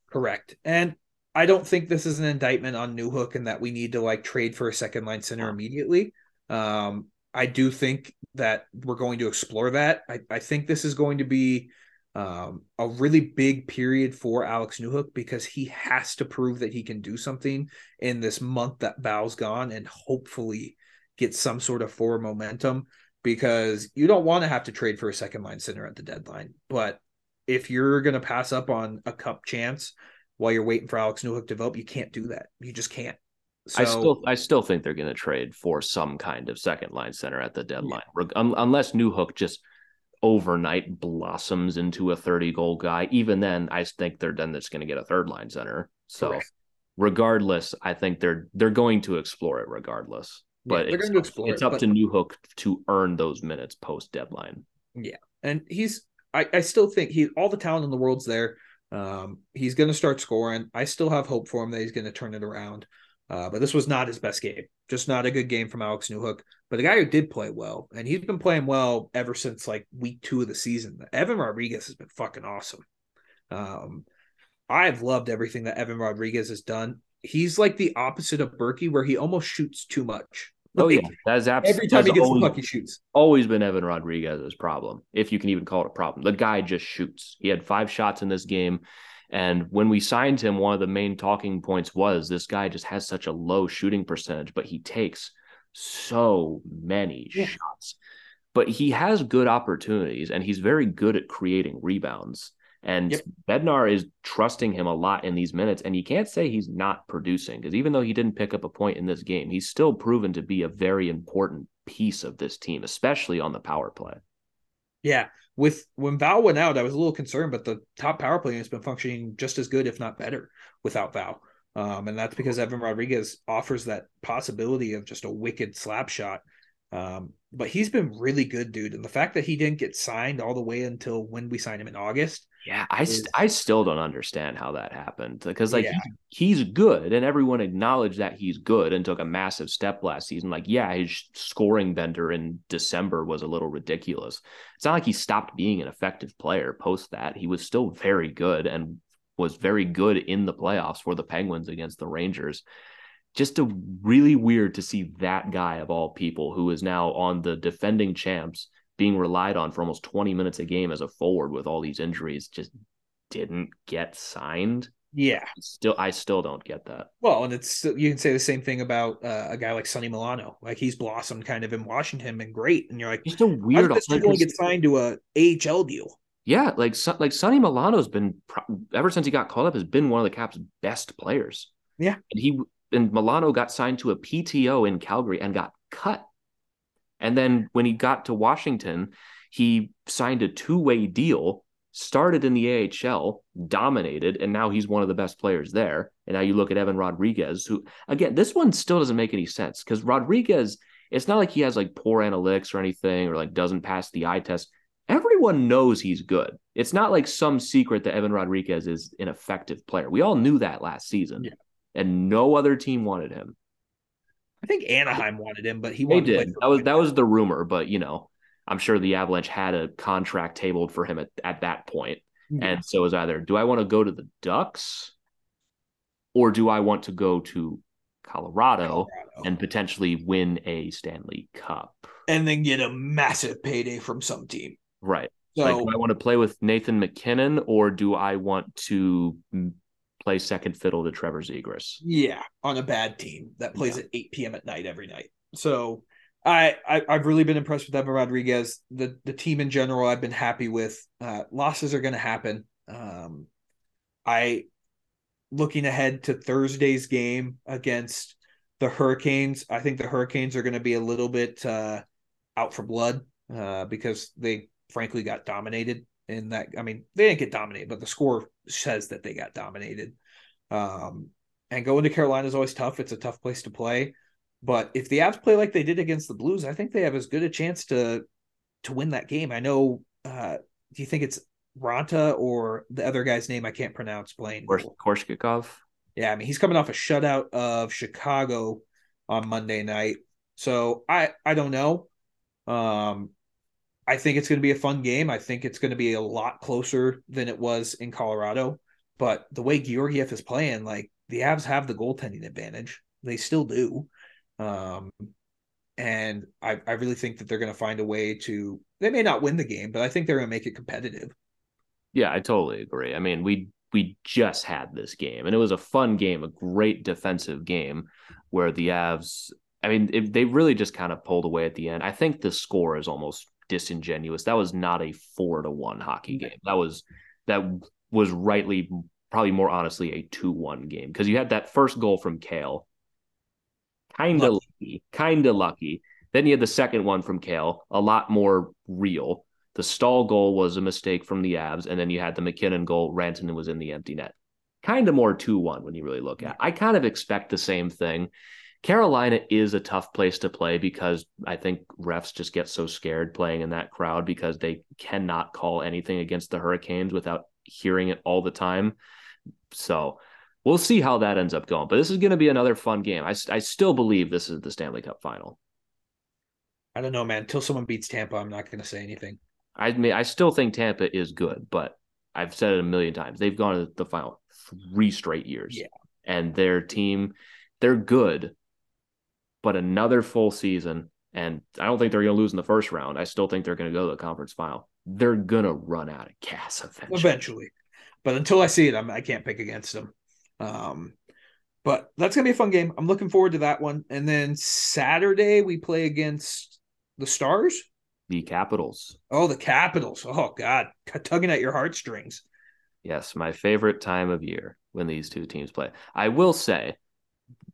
Correct. And I don't think this is an indictment on Newhook and that we need to like trade for a second line center immediately. Um, I do think that we're going to explore that. I, I think this is going to be um, a really big period for Alex Newhook because he has to prove that he can do something in this month that Val's gone and hopefully get some sort of forward momentum because you don't want to have to trade for a second line center at the deadline. But if you're going to pass up on a cup chance while you're waiting for Alex Newhook to develop, you can't do that. You just can't. So, I still, I still think they're going to trade for some kind of second line center at the deadline, yeah. unless Newhook just overnight blossoms into a 30 goal guy, even then, I think they're then that's going to get a third line center. So, Correct. regardless, I think they're they're going to explore it regardless. But yeah, they're going to explore. It's it, up but... to Newhook to earn those minutes post deadline. Yeah, and he's. I, I still think he all the talent in the world's there. Um, he's going to start scoring. I still have hope for him that he's going to turn it around. Uh, but this was not his best game. Just not a good game from Alex Newhook. But the guy who did play well, and he's been playing well ever since like week two of the season. Evan Rodrigues has been fucking awesome. Um, I've loved everything that Evan Rodrigues has done. He's like the opposite of Berkey, where he almost shoots too much. oh yeah, that's absolutely every time he gets always, the puck, he shoots. Always been Evan Rodrigues's problem, if you can even call it a problem. The guy just shoots. He had five shots in this game. And when we signed him, one of the main talking points was this guy just has such a low shooting percentage, but he takes so many yeah. shots. But he has good opportunities and he's very good at creating rebounds. And yep. Bednar is trusting him a lot in these minutes. And you can't say he's not producing because even though he didn't pick up a point in this game, he's still proven to be a very important piece of this team, especially on the power play. Yeah. With when Val went out, I was a little concerned, but the top power play has been functioning just as good, if not better, without Val. Um, and that's because Evan Rodrigues offers that possibility of just a wicked slap shot. Um, but he's been really good, dude. And the fact that he didn't get signed all the way until when we signed him in August. Yeah, I, is... st- I still don't understand how that happened because like yeah. he, he's good and everyone acknowledged that he's good and took a massive step last season. Like, yeah, his scoring bender in December was a little ridiculous. It's not like he stopped being an effective player post that. He was still very good and was very good in the playoffs for the Penguins against the Rangers just a really weird to see that guy of all people who is now on the defending champs being relied on for almost 20 minutes a game as a forward with all these injuries just didn't get signed. Yeah. Still I still don't get that. Well, and it's you can say the same thing about uh, a guy like Sonny Milano. Like he's blossomed kind of in Washington and great and you're like just a weird this get signed to a AHL deal? Yeah, like like Sonny Milano's been ever since he got called up has been one of the Caps' best players. Yeah. And he and Milano got signed to a PTO in Calgary and got cut And then when he got to Washington, he signed a two way deal, started in the AHL, dominated, and now he's one of the best players there. And now you look at Evan Rodrigues, who, again, this one still doesn't make any sense because Rodrigues, it's not like he has like poor analytics or anything or like doesn't pass the eye test. Everyone knows he's good. It's not like some secret that Evan Rodrigues is an effective player. We all knew that last season, Yeah. and no other team wanted him. I think Anaheim wanted him, but he They wanted to play did. That was that was the rumor, but you know, I'm sure the Avalanche had a contract tabled for him at, at that point. Yeah. And so it was either do I want to go to the Ducks or do I want to go to Colorado, Colorado. and potentially win a Stanley Cup? and then get a massive payday from some team. Right. So like, do I want to play with Nathan MacKinnon or do I want to play second fiddle to Trevor Zegras? yeah, on a bad team that plays at 8 p.m. at night every night. So I, I I've really been impressed with Evan Rodrigues. The the team in general I've been happy with. Uh, losses are going to happen. Um, I looking ahead to Thursday's game against the Hurricanes. I think the Hurricanes are going to be a little bit uh, out for blood uh, because they frankly got dominated in that. I mean, they didn't get dominated, but the score says that they got dominated. Um, and going to Carolina is always tough. It's a tough place to play. But if the Avs play like they did against the Blues, I think they have as good a chance to to win that game. I know. Uh, do you think it's Raanta or the other guy's name I can't pronounce? Or Korshkikov? Yeah, I mean he's coming off a shutout of Chicago on Monday night. So I I don't know. Um I think it's going to be a fun game. I think it's going to be a lot closer than it was in Colorado. But the way Georgiev is playing, like the Avs have the goaltending advantage. They still do. Um and I, I really think that they're going to find a way to they may not win the game, but I think they're going to make it competitive. Yeah, I totally agree. I mean, we we just had this game, and it was a fun game, a great defensive game, where the Avs. I mean, it, they really just kind of pulled away at the end. I think the score is almost disingenuous. That was not a four to one hockey game. That was that was rightly probably more honestly a two one game because you had that first goal from Cale, kind of lucky, kind of lucky. Then you had the second one from Cale, a lot more real. The stall goal was a mistake from the Avs, and then you had the MacKinnon goal. Rantanen was in the empty net. Kind of more 2 1 when you really look at it. I kind of expect the same thing. Carolina is a tough place to play because I think refs just get so scared playing in that crowd because they cannot call anything against the Hurricanes without hearing it all the time. So we'll see how that ends up going. But this is going to be another fun game. I, I still believe this is the Stanley Cup final. I don't know, man. Until someone beats Tampa, I'm not going to say anything. I mean, I still think Tampa is good, but I've said it a million times. They've gone to the final three straight years. Yeah. And their team, they're good, but another full season, and I don't think they're going to lose in the first round. I still think they're going to go to the conference final. They're going to run out of gas eventually. Eventually. But until I see it, I'm, I can't pick against them. Um, but that's going to be a fun game. I'm looking forward to that one. And then Saturday, we play against the Stars. The Capitals. Oh, the Capitals. Oh, God. Tugging at your heartstrings. Yes, my favorite time of year when these two teams play. I will say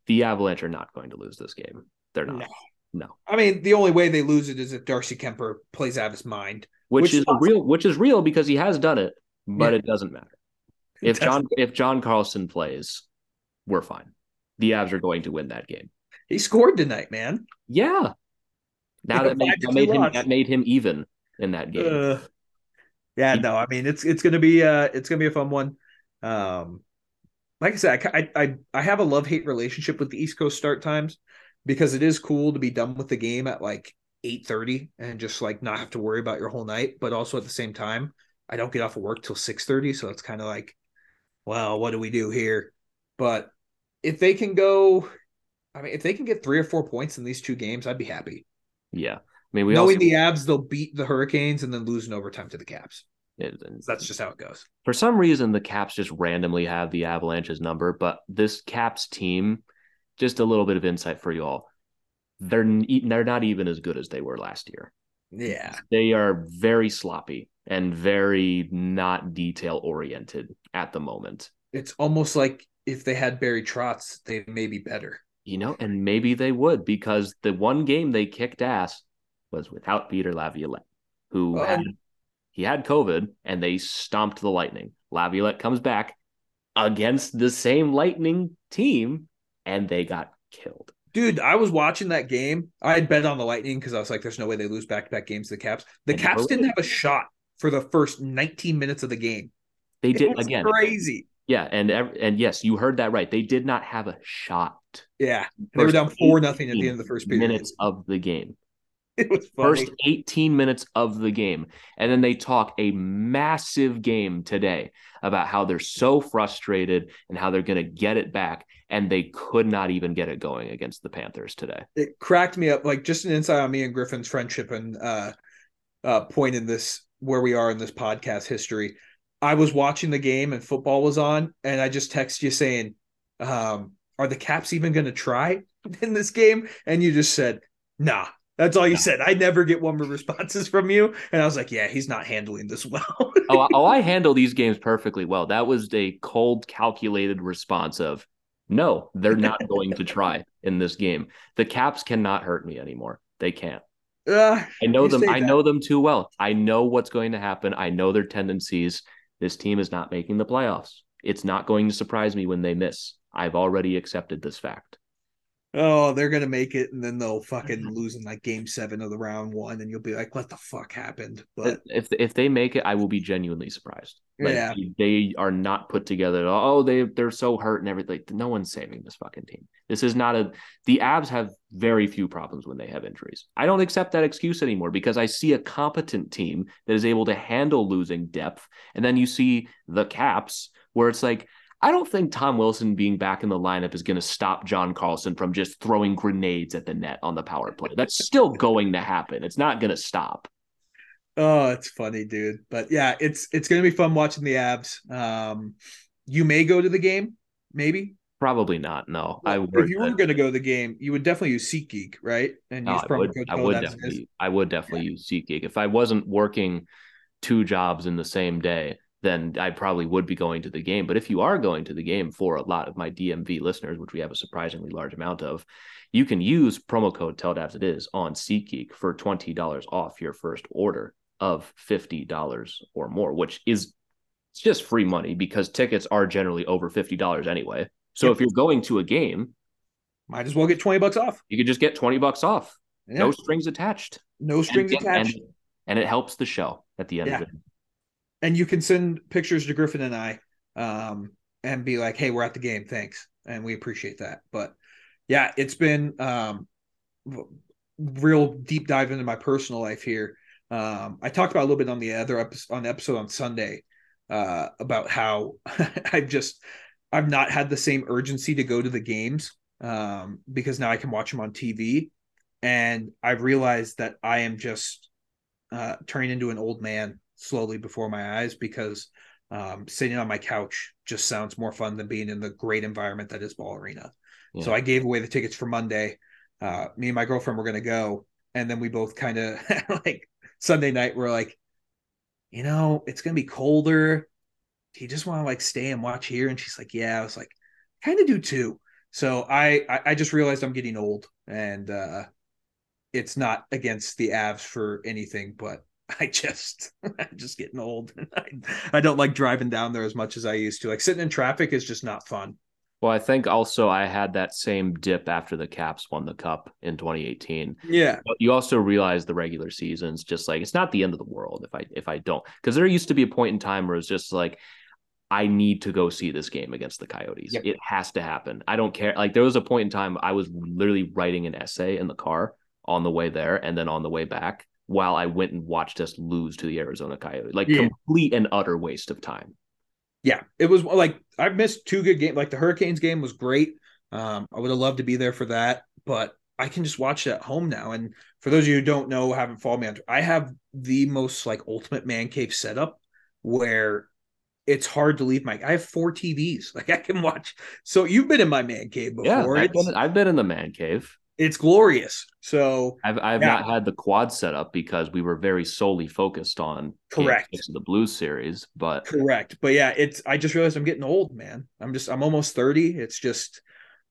the Avalanche are not going to lose this game. They're not. No. No. I mean, the only way they lose it is if Darcy Kuemper plays out of his mind. which, Which is real which is real because he has done it, but Yeah. it doesn't matter. If doesn't. John if John Carlson plays, we're fine. The Avs are going to win that game. He scored tonight, man. Yeah. Now Yeah, that made, that made him that made him even in that game. Uh, yeah, no, I mean it's it's gonna be uh it's gonna be a fun one. Um, like I said, I I I have a love hate relationship with the East Coast start times because it is cool to be done with the game at like eight thirty and just like not have to worry about your whole night. But also at the same time, I don't get off of work till six thirty, so it's kind of like, well, what do we do here? But if they can go, I mean, if they can get three or four points in these two games, I'd be happy. yeah. I mean, we Knowing also, the Avs, they'll beat the Hurricanes and then lose in overtime to the Caps. It- That's just how it goes. for some reason the Caps just randomly have the Avalanche's number, but this Caps team, just a little bit of insight for you all. They're they're not even as good as they were last year. Yeah. they are very sloppy and very not detail oriented at the moment. It's almost like if they had Barry Trotz, they may be better. You know, and maybe they would because the one game they kicked ass, was without Peter Laviolette, who Oh. had he had COVID and they stomped the Lightning. Laviolette comes back against the same Lightning team and they got killed. Dude, I was watching that game. I had bet on the Lightning because I was like, there's no way they lose back to back games to the Caps. The And Caps didn't have a shot for the first 19 minutes of the game. They It did was again. crazy. Yeah, and and yes, you heard that right. They did not have a shot. Yeah. They were down 4 nothing at the end of the first period. Minutes of the game. (laughs) It was funny. First 18 minutes of the game. And then they talk a massive game today about how they're so frustrated and how they're going to get it back. And they could not even get it going against the Panthers today. it cracked me up like just an insight on me and griffin's friendship and uh uh point in this where we are in this podcast history i was watching the game and football was on and i just text you saying um are the caps even going to try (laughs) in this game and you just said nah that's all you said i never get one more responses from you and i was like yeah he's not handling this well (laughs) oh, I- oh, I (laughs) handle these games perfectly well. That was a cold, calculated response of no, they're not (laughs) going to try in this game. The Caps cannot hurt me anymore. They can't. uh, I know them. I know them too well. I know what's going to happen. I know their tendencies. This team is not making the playoffs. It's not going to surprise me when they miss. I've already accepted this fact. Oh they're gonna make it and then they'll fucking (laughs) lose in like game seven of the round one and you'll be like what the fuck happened uh, but if if they make it, I will be genuinely surprised. Like Yeah. they are not put together. Oh, they they're so hurt and everything. No one's saving this fucking team. This is not a. The Avs have very few problems when they have injuries. I don't accept that excuse anymore because I see a competent team that is able to handle losing depth, and then you see the Caps where it's like. I don't think Tom Wilson being back in the lineup is going to stop John Carlson from just throwing grenades at the net on the power play. That's still (laughs) going to happen. It's not going to stop. Oh, it's funny, dude. But yeah, it's it's gonna be fun watching the Avs. Um, you may go to the game, maybe. Probably not. No, I If you were gonna go to the game, you would definitely use SeatGeek, right? And no, I would. I would definitely. I would definitely use SeatGeek if I wasn't working two jobs in the same day. Then I probably would be going to the game. But if you are going to the game for a lot of my DMV listeners, which we have a surprisingly large amount of, you can use promo code TELDAPS it is on SeatGeek for twenty dollars off your first order of fifty dollars or more, which is it's just free money because tickets are generally over fifty dollars anyway. So Yep. if you're going to a game, Might as well get twenty bucks off. you could just get 20 bucks off. Yeah. No strings attached. no strings and, attached. And, and it helps the show at the end Yeah. of it. And you can send pictures to Griffin and I, um, and be like, "Hey, we're at the game, thanks," and we appreciate that. But yeah, it's been um, real deep dive into my personal life here. Um, I talked about a little bit on the other episode on the episode on Sunday uh, about how (laughs) I've just I've not had the same urgency to go to the games um, because now I can watch them on TV, and I've realized that I am just uh, turning into an old man slowly before my eyes because um, sitting on my couch just sounds more fun than being in the great environment that is Ball Arena. Yeah. So I gave away the tickets for Monday. Uh, me and my girlfriend were going to go, and then we both kind of (laughs) like Sunday night. We're like, you know, it's going to be colder. Do you just want to like stay and watch here? And she's like, yeah. I was like, kind of do too. So I, I I just realized I'm getting old, and uh, it's not against the Avs for anything, but (laughs) I just (laughs) I'm just getting old. (laughs) I, I don't like driving down there as much as I used to. Like sitting in traffic is just not fun. Well, I think also I had that same dip after the Caps won the cup in 2018. Yeah. But you also realize the regular season's just like it's not the end of the world if I if I don't because there used to be a point in time where it's just like I need to go see this game against the Coyotes. Yep. It has to happen. I don't care. Like there was a point in time I was literally writing an essay in the car on the way there and then on the way back while I went and watched us lose to the Arizona Coyotes. Like Yeah. complete and utter waste of time. Yeah. It was like I've missed two good games. Like the Hurricanes game was great. Um, I would have loved to be there for that, but I can just watch it at home now. And for those of you who don't know, haven't followed me I have the most like ultimate man cave setup where it's hard to leave my I have four TVs. (laughs) Like I can watch. So you've been in my man cave Yeah, before. I've been, I've been in the man cave. It's glorious. So I've I've Yeah. not had the quad set up because we were very solely focused on Correct. the Blues series. But correct. But yeah, it's I just realized I'm getting old, man. I'm just I'm almost 30. It's just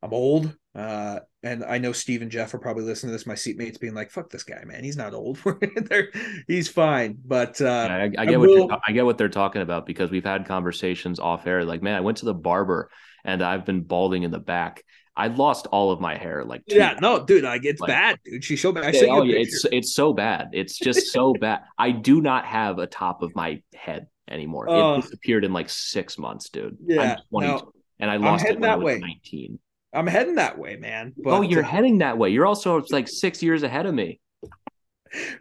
I'm old Uh, and I know Steve and Jeff are probably listening to this. My seatmates being like, "Fuck this guy, man. He's not old. (laughs) he's fine." But uh, I, I, get I what will... I get what they're talking about because we've had conversations off air. Like, man, I went to the barber and I've been balding in the back. I lost all of my hair. Like, yeah, no, dude, like it's like, bad, dude. She showed me. I oh, yeah, it's it's so bad. It's just (laughs) so bad. I do not have a top of my head anymore. Uh, it disappeared in like six months, dude. Yeah, I'm 22, no, and I lost it when that I was way. 19. I'm heading that way, man. But, oh, you're uh, heading that way. You're also like six years ahead of me. (laughs)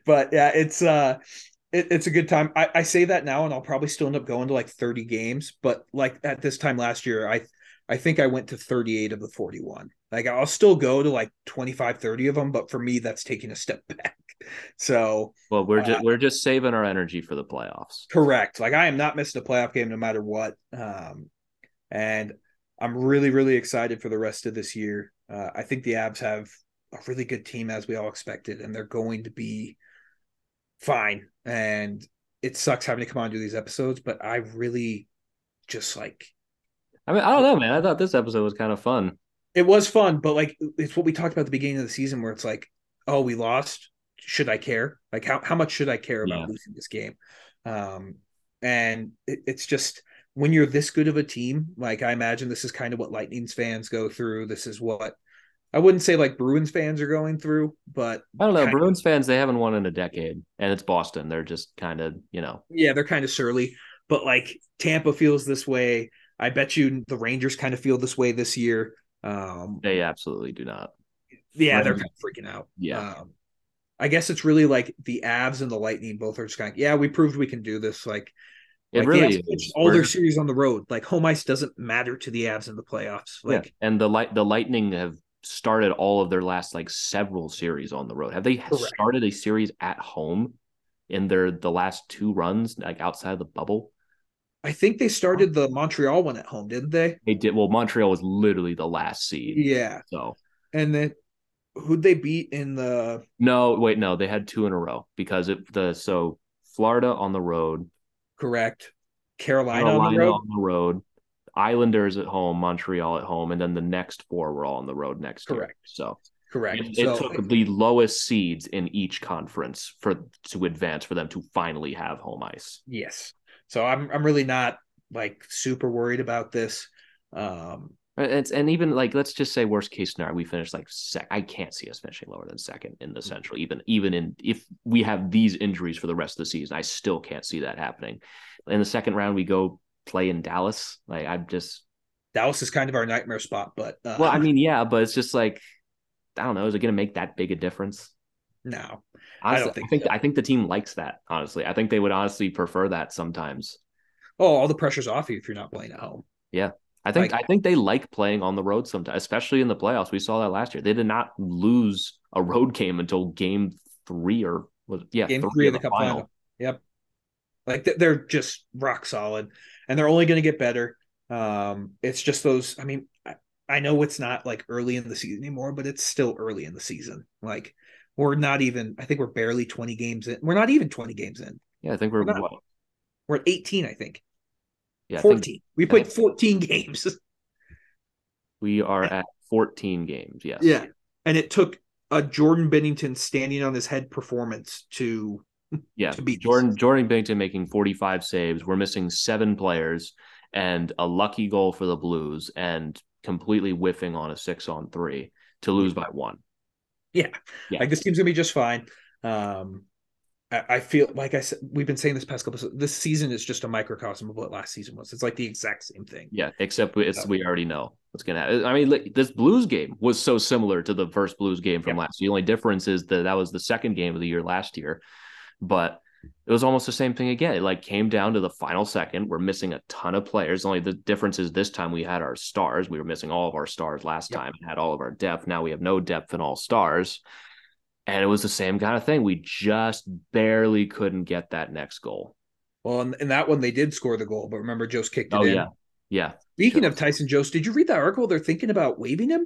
But yeah, it's uh it, it's a good time. I, I say that now, and I'll probably still end up going to like 30 games. But like at this time last year, I I think I went to 38 of the 41. Like I'll still go to like 25, 30 of them, but for me, that's taking a step (laughs) back. So well, we're just uh, we're just saving our energy for the playoffs. Correct. Like I am not missing a playoff game no matter what. Um, and I'm really, really excited for the rest of this year. Uh, I think the Avs have a really good team as we all expected, and they're going to be fine. And it sucks having to come on and do these episodes, but I really just like. I mean, I don't know, man. I thought this episode was kind of fun. It was fun, but like it's what we talked about at the beginning of the season, where it's like, oh, we lost. Should I care? Like, how how much should I care about yeah. losing this game? Um, and it, it's just when you're this good of a team, like I imagine this is kind of what Lightning's fans go through. This is what I wouldn't say like Bruins fans are going through, but I don't know. Bruins of, fans, they haven't won in a decade, and it's Boston. They're just kind of, you know, yeah, they're kind of surly. But like Tampa feels this way. I bet you the Rangers kind of feel this way this year. Um, they absolutely do not. Yeah, right. they're kind of freaking out. Yeah. Um, I guess it's really like the Avs and the Lightning both are just kind of, yeah, we proved we can do this. Like it like really is. all We're, their series on the road. Like home ice doesn't matter to the Avs in the playoffs. Like yeah. and the light the Lightning have started all of their last like several series on the road. Have they correct. started a series at home in their the last two runs like outside of the bubble? I think they started the Montreal one at home, didn't they? They did. Well, Montreal was literally the last seed. Yeah. So and then who'd they beat in the? No, wait, no, they had two in a row because it the so Florida on the road, Correct. Carolina, Carolina on, the road. on the road. Islanders at home, Montreal at home, and then the next four were all on the road next Correct. year. So correct. It, it so, took the lowest seeds in each conference for to advance for them to finally have home ice. Yes. So I'm I'm really not like super worried about this. Um it's, and even like let's just say worst case scenario, we finish like sec. I can't see us finishing lower than second in the mm-hmm. Central. Even even in if we have these injuries for the rest of the season, I still can't see that happening. In the second round, we go play in Dallas. Like I'm just Dallas is kind of our nightmare spot. But uh... well, I mean, yeah, but it's just like I don't know. Is it going to make that big a difference? No, honestly, I don't think. I think, so. I think the team likes that. Honestly, I think they would honestly prefer that sometimes. Oh, all the pressure's off you if you're not playing at home. Yeah, I think like, I think they like playing on the road sometimes, especially in the playoffs. We saw that last year. They did not lose a road game until game three or was yeah game three, three of the, the cup final. final. Yep, like they're just rock solid, and they're only going to get better. Um, it's just those. I mean, I, I know it's not like early in the season anymore, but it's still early in the season. Like we're not even. I think we're barely twenty games in. We're not even twenty games in. Yeah, I think we're, we're, not, we're at eighteen. I think. Yeah, 14. Think, we played 14 games. (laughs) We are at 14 games. Yes. Yeah. And it took a Jordan Binnington standing on his head performance to yeah to beat Jordan Jordan Binnington making 45 saves. We're missing seven players and a lucky goal for the Blues and completely whiffing on a six on three to lose by one. Yeah. yeah. Like this team's gonna be just fine. Um I feel like I said we've been saying this past couple. Of, this season is just a microcosm of what last season was. It's like the exact same thing. Yeah, except it's we already know what's gonna happen. I mean, this Blues game was so similar to the first Blues game from last. Year. The only difference is that that was the second game of the year last year, but it was almost the same thing again. It like came down to the final second. We're missing a ton of players. Only the difference is this time we had our stars. We were missing all of our stars last yep. time and had all of our depth. Now we have no depth in all stars. And it was the same kind of thing. We just barely couldn't get that next goal. Well, in, that one, they did score the goal, but remember, Jost kicked it oh, in. Yeah. Yeah. Speaking Jost. of Tyson Jost, did you read that article? They're thinking about waiving him.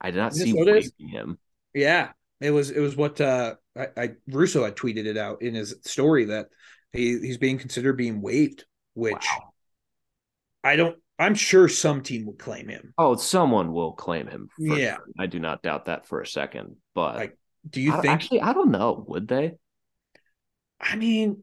I did not see waiving him. Yeah. It was it was what uh I, I Russo had tweeted it out in his story that he, he's being considered being waived, which wow. I don't I'm sure some team would claim him. Oh, someone will claim him. Yeah. sure. I do not doubt that for a second. But Like, Do you I, think? actually I don't know. Would they? I mean,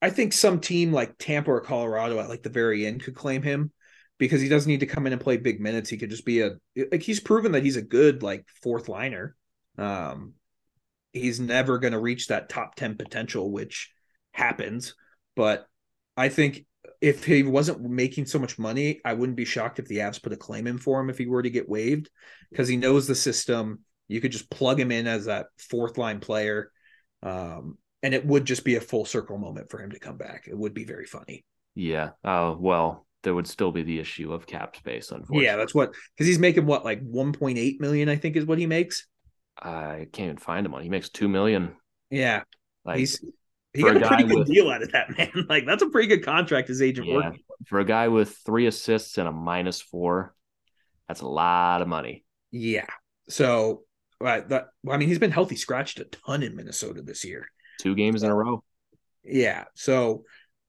I think some team like Tampa or Colorado at like the very end could claim him because he doesn't need to come in and play big minutes. He could just be a like he's proven that he's a good like fourth liner. Um, he's never going to reach that top ten potential, which happens. But I think if he wasn't making so much money, I wouldn't be shocked if the Avs put a claim in for him if he were to get waived because he knows the system. You could just plug him in as that fourth line player. Um, and it would just be a full circle moment for him to come back. It would be very funny. Yeah. Uh, well, there would still be the issue of cap space, unfortunately. Yeah, that's what because he's making what like 1.8 million, I think is what he makes. I can't even find him on. He makes two million. Yeah, Like he's he got a a pretty good with- deal out of that (laughs) man. Like that's a pretty good contract his agent Yeah. working. for a guy with three assists and a minus four, that's a lot of money. Yeah. So uh, right, that I mean he's been healthy scratched a ton in Minnesota this year. Two games in a row. Yeah. So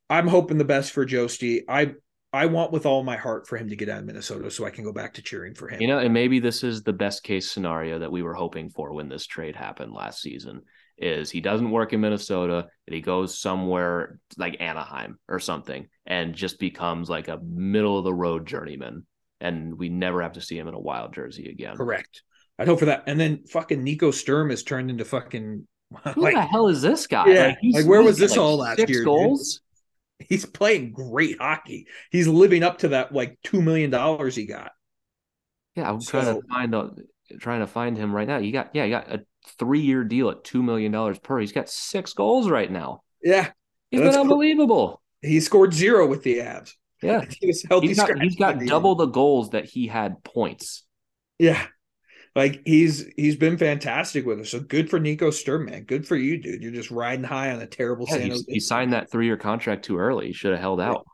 I'm hoping the best for Josty. I I want with all my heart for him to get out of Minnesota so I can go back to cheering for him. You know, and maybe this is the best case scenario that we were hoping for when this trade happened last season. Is he doesn't work in Minnesota and he goes somewhere like Anaheim or something and just becomes like a middle of the road journeyman, and we never have to see him in a wild jersey again. Correct. I'd hope for that. And then fucking Nico Sturm has turned into fucking Who like the hell is this guy? Yeah, he's- like, where was this all last six year? Goals. He's playing great hockey. He's living up to that like two million dollars he got. Yeah, I'm trying to find out, trying to find him right now. You got yeah, you got a three year deal at two million dollars per. He's got six goals right now. Yeah. He's been cool. unbelievable. He scored zero with the Avs. Yeah, (laughs) He was healthy. he's got he's got double the goals that he had points. Yeah. Like he's he's been fantastic with us. So good for Nico Sturm, man. Good for you, dude. You're just riding high on a terrible Yeah, San he, Jose. he signed that three year contract too early. He should have held out.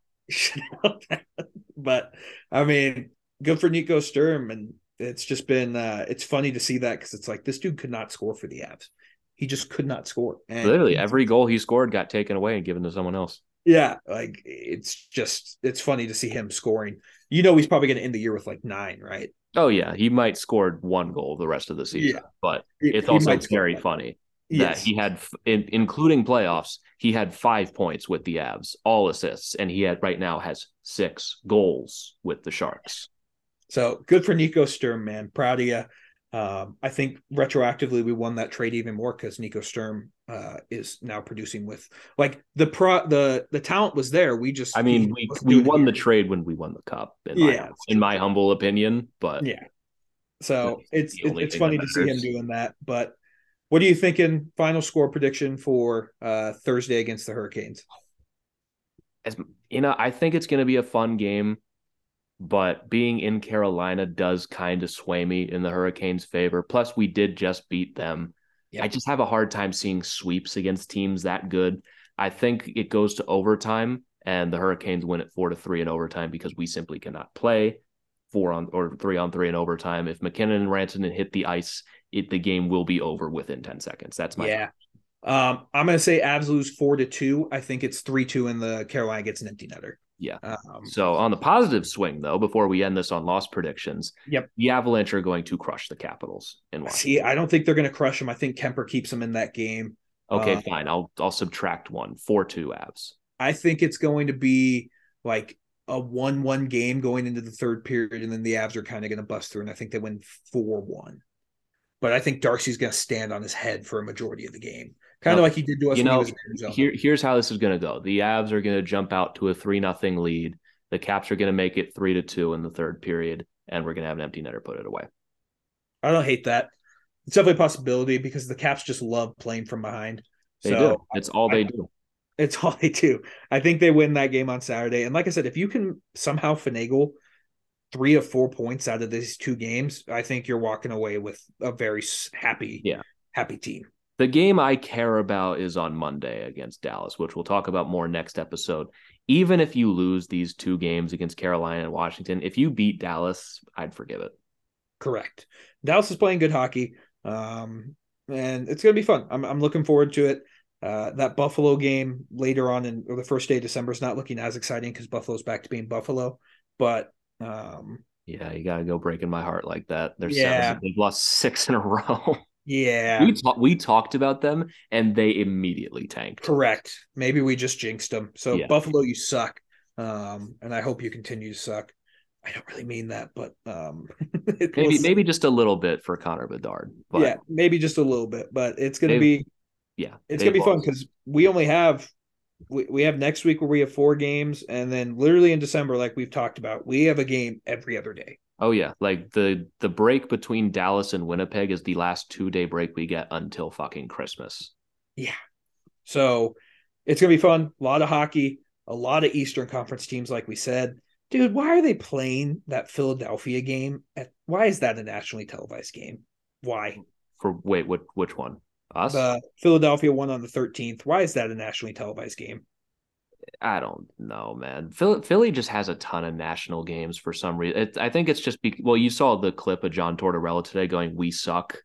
but I mean, good for Nico Sturm, and it's just been uh it's funny to see that because it's like this dude could not score for the Avs. He just could not score. And Literally, every goal he scored got taken away and given to someone else. yeah, like it's just it's funny to see him scoring. You know, he's probably going to end the year with like nine, right? Oh yeah, he might scored one goal the rest of the season, Yeah. but it's he also very that. funny Yes. that he had, in, including playoffs, he had five points with the Avs, all assists, and he had right now has six goals with the Sharks. So good for Nico Sturm, man. Proud of you. Um, I think retroactively we won that trade even more because Nico Sturm uh, is now producing with like the pro the the talent was there. We just I mean, we we won the trade when we won the cup. In my, Yeah. in my humble opinion, but Yeah. So it's it- it's funny to see him doing that. But what are you thinking? Final score prediction for uh, Thursday against the Hurricanes? as you know, I think it's going to be a fun game, but being in Carolina does kind of sway me in the Hurricanes' favor. Plus, we did just beat them. Yeah. I just have a hard time seeing sweeps against teams that good. I think it goes to overtime, and the Hurricanes win it four to three in overtime because we simply cannot play four on or three on three in overtime. If MacKinnon and Rantanen hit the ice, it the game will be over within ten seconds. That's my yeah. Um, I'm gonna say Avs lose four to two. I think it's three two, and the Carolina gets an empty netter. Yeah. Um, So on the positive swing, though, before we end this on loss predictions, Yep. the Avalanche are going to crush the Capitals in Washington. see, I don't think they're gonna crush them. I think Kuemper keeps them in that game. Okay, uh, fine. I'll I'll subtract one. Four two Avs. I think it's going to be like a one-one game going into the third period, and then the Avs are kind of going to bust through, and I think they win four-one. But I think Darcy's going to stand on his head for a majority of the game, kind of like he did to us you know, he. Here here's how this is going to go. The Avs are going to jump out to a three nothing lead. The Caps are going to make it three to two in the third period, and we're going to have an empty netter put it away. I don't hate that. It's definitely a possibility because the Caps just love playing from behind. They so do. It's all they I- do. (laughs) It's all they do. I think they win that game on Saturday. And like I said, if you can somehow finagle three or four points out of these two games, I think you're walking away with a very happy, Yeah. happy team. The game I care about is on Monday against Dallas, which we'll talk about more next episode. Even if you lose these two games against Carolina and Washington, if you beat Dallas, I'd forgive it. Correct. Dallas is playing good hockey, um, and it's going to be fun. I'm I'm looking forward to it. Uh, that Buffalo game later on in or the first day of December is not looking as exciting because Buffalo's back to being Buffalo, but Um, Yeah, you gotta go breaking my heart like that. They're Yeah. They've lost six in a (laughs) row. Yeah, we ta- we talked about them and they immediately tanked. correct. Maybe we just jinxed them. So Yeah. Buffalo, you suck. Um, and I hope you continue to suck. I don't really mean that, but um, (laughs) Maybe was- maybe just a little bit for Connor Bedard. But yeah, maybe just a little bit, but it's gonna be yeah, it's gonna be fun because we only have we, we have next week where we have four games, and then literally in December, like we've talked about, we have a game every other day. Oh yeah, like the the break between Dallas and Winnipeg is the last two day break we get until fucking Christmas. Yeah, so it's gonna be fun. A lot of hockey, a lot of Eastern Conference teams, like we said. Dude, why are they playing that Philadelphia game? At, why is that a nationally televised game? Why? For wait, what which one? Us? The Philadelphia one on the 13th. Why is that a nationally televised game? I don't know, man. Philly, Philly just has a ton of national games for some reason. It, I think it's just be, well, you saw the clip of John Tortorella today going, "We suck."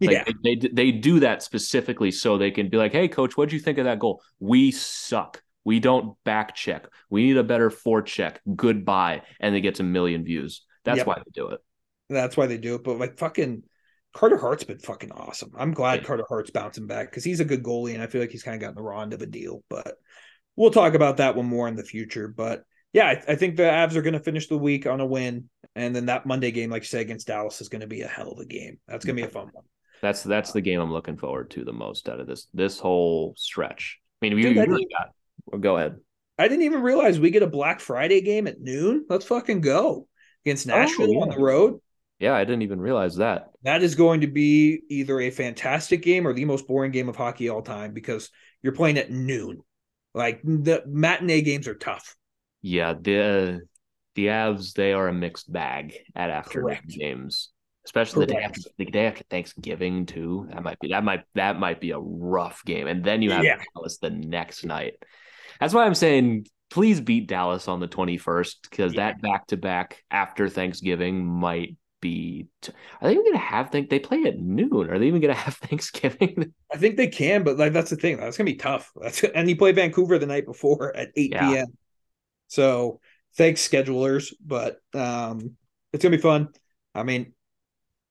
Like, yeah, they, they they do that specifically so they can be like, "Hey, coach, what'd you think of that goal? We suck. We don't back check. We need a better forecheck. Goodbye." And they get a million views. That's Yep. why they do it. that's why they do it. But like fucking Carter Hart's been fucking awesome. I'm glad Yeah. Carter Hart's bouncing back because he's a good goalie, and I feel like he's kind of gotten the raw end of a deal. But we'll talk about that one more in the future. But yeah, I, I think the Avs are going to finish the week on a win, and then that Monday game, like you said, against Dallas is going to be a hell of a game. That's going to be a fun one. That's that's the game I'm looking forward to the most out of this this whole stretch. I mean, we Dude, really got. Well, go ahead. I didn't even realize we get a Black Friday game at noon. Let's fucking go against oh, Nashville yeah. on the road. Yeah, I didn't even realize that. That is going to be either a fantastic game or the most boring game of hockey all time because you're playing at noon. Like the matinee games are tough. Yeah, the the Avs they are a mixed bag at afternoon Correct. games, especially the day after the day after Thanksgiving too. That might be that might that might be a rough game, and then you have Yeah. Dallas the next night. That's why I'm saying please beat Dallas on the 21st because Yeah. that back to back after Thanksgiving might be. T- are they even gonna have think they play at noon? Are they even gonna (laughs) have Thanksgiving? I think they can, but like that's the thing. That's gonna be tough. That's and you play Vancouver the night before at 8 Yeah. p.m. So thanks, schedulers. But um it's gonna be fun. I mean,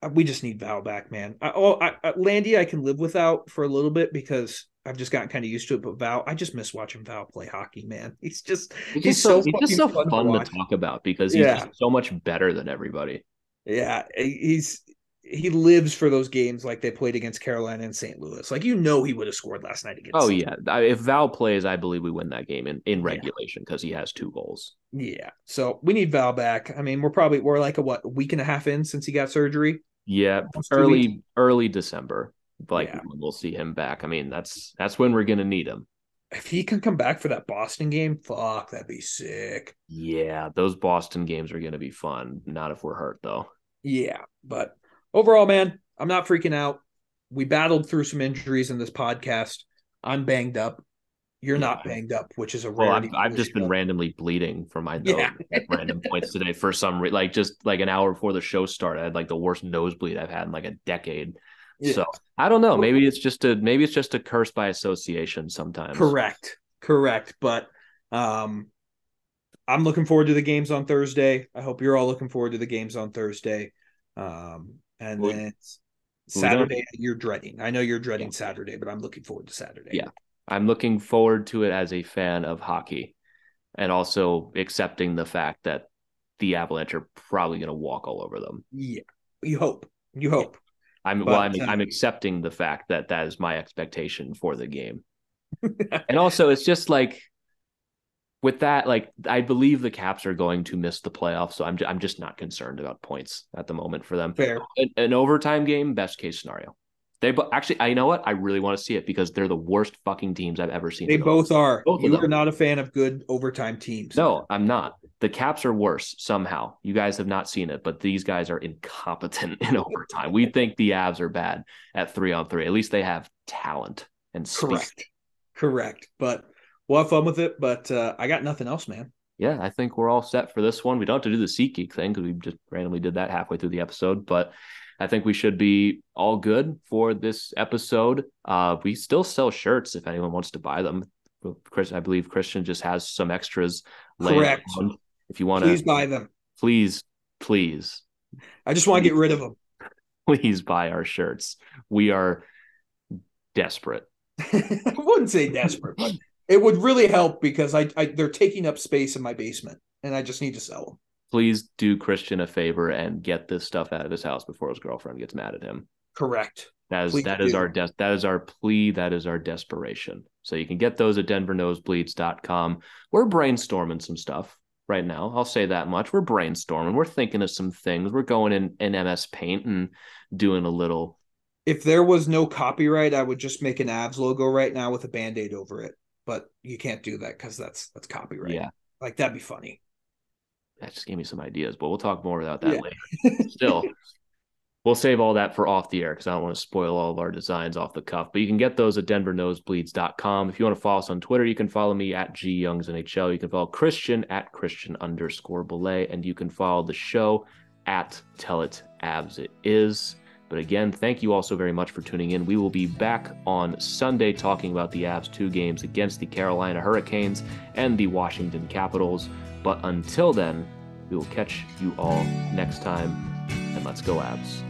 uh, we just need Val back, man. I, oh, I, I, Landy, I can live without for a little bit because I've just gotten kind of used to it. But Val, I just miss watching Val play hockey, man. (laughs) He's just He's, He's so, so he's just so fun, fun to to, talk about because he's Yeah. so much better than everybody. Yeah, he's he lives for those games like they played against Carolina and St. Louis. Like you know he would have scored last night against. Oh yeah, I- if Val plays, I believe we win that game in, in regulation because he has two goals. Yeah. So we need Val back. I mean, we're probably we're like a what a week and a half in since he got surgery. Yeah, early weeks. early December, like Yeah. we'll see him back. I mean, that's that's when we're gonna need him. If he can come back for that Boston game, fuck, that'd be sick. Yeah, those Boston games are gonna be fun. Not if we're hurt though. Yeah, but overall, man, I'm not freaking out. We battled through some injuries in this podcast. I'm banged up. You're not banged up, which is a Well. I've, I've just been randomly bleeding from my nose Yeah. at random points today for some re- like just like an hour before the show started. I had like the worst nosebleed I've had in like a decade. Yeah. So I don't know. Maybe it's just a maybe it's just a curse by association sometimes. Correct. Correct. But um I'm looking forward to the games on Thursday. I hope you're all looking forward to the games on Thursday. Um and then we don't- Saturday you're dreading. I know you're dreading Saturday, but I'm looking forward to Saturday. Yeah. I'm looking forward to it as a fan of hockey and also accepting the fact that the Avalanche are probably going to walk all over them. Yeah. You hope. You hope. I'm well, I'm, uh, I'm accepting the fact that that is my expectation for the game. (laughs) and also, it's just like with that, like I believe the Caps are going to miss the playoffs, so I'm I'm just not concerned about points at the moment for them. Fair. An, an overtime game, best case scenario. They bo- actually, I you know what? I really want to see it because they're the worst fucking teams I've ever seen. They both are. Both you are not a fan of good overtime teams. No, I'm not. The Caps are worse somehow. You guys have not seen it, but these guys are incompetent (laughs) in overtime. We think the Avs are bad at three on three. At least they have talent and speed. Correct. Correct. But we'll have fun with it. But uh, I got nothing else, man. Yeah, I think we're all set for this one. We don't have to do the SeatGeek thing because we just randomly did that halfway through the episode, but I think we should be all good for this episode. Uh, we still sell shirts if anyone wants to buy them. Chris, I believe Christian just has some extras. Correct. around If you want to, Please buy them. Please, please, I just want to get rid of them. (laughs) please buy our shirts. We are desperate. (laughs) I wouldn't say desperate, but it would really help because I, I they're taking up space in my basement, and I just need to sell them. Please do Christian a favor and get this stuff out of his house before his girlfriend gets mad at him. Correct. That is Please that is our des- that is our plea. That is our desperation. So you can get those at denvernosebleeds.com. We're brainstorming some stuff right now. I'll say that much. We're brainstorming. We're thinking of some things. We're going in, in MS Paint and doing a little. If there was no copyright, I would just make an Avs logo right now with a band-aid over it. But you can't do that because that's that's copyright. Yeah, Like that'd be funny. that just gave me some ideas, but we'll talk more about that Yeah. later. Still, (laughs) we'll save all that for off the air because I don't want to spoil all of our designs off the cuff. But you can get those at denvernosebleeds.com. If you want to follow us on Twitter, you can follow me at G Youngs NHL. You can follow Christian at Christian underscore Belay, and you can follow the show at Tell It Avs It Is. But again, thank you all so very much for tuning in. We will be back on Sunday talking about the Avs two games against the Carolina Hurricanes and the Washington Capitals. But until then, we will catch you all next time, and let's go, Avs.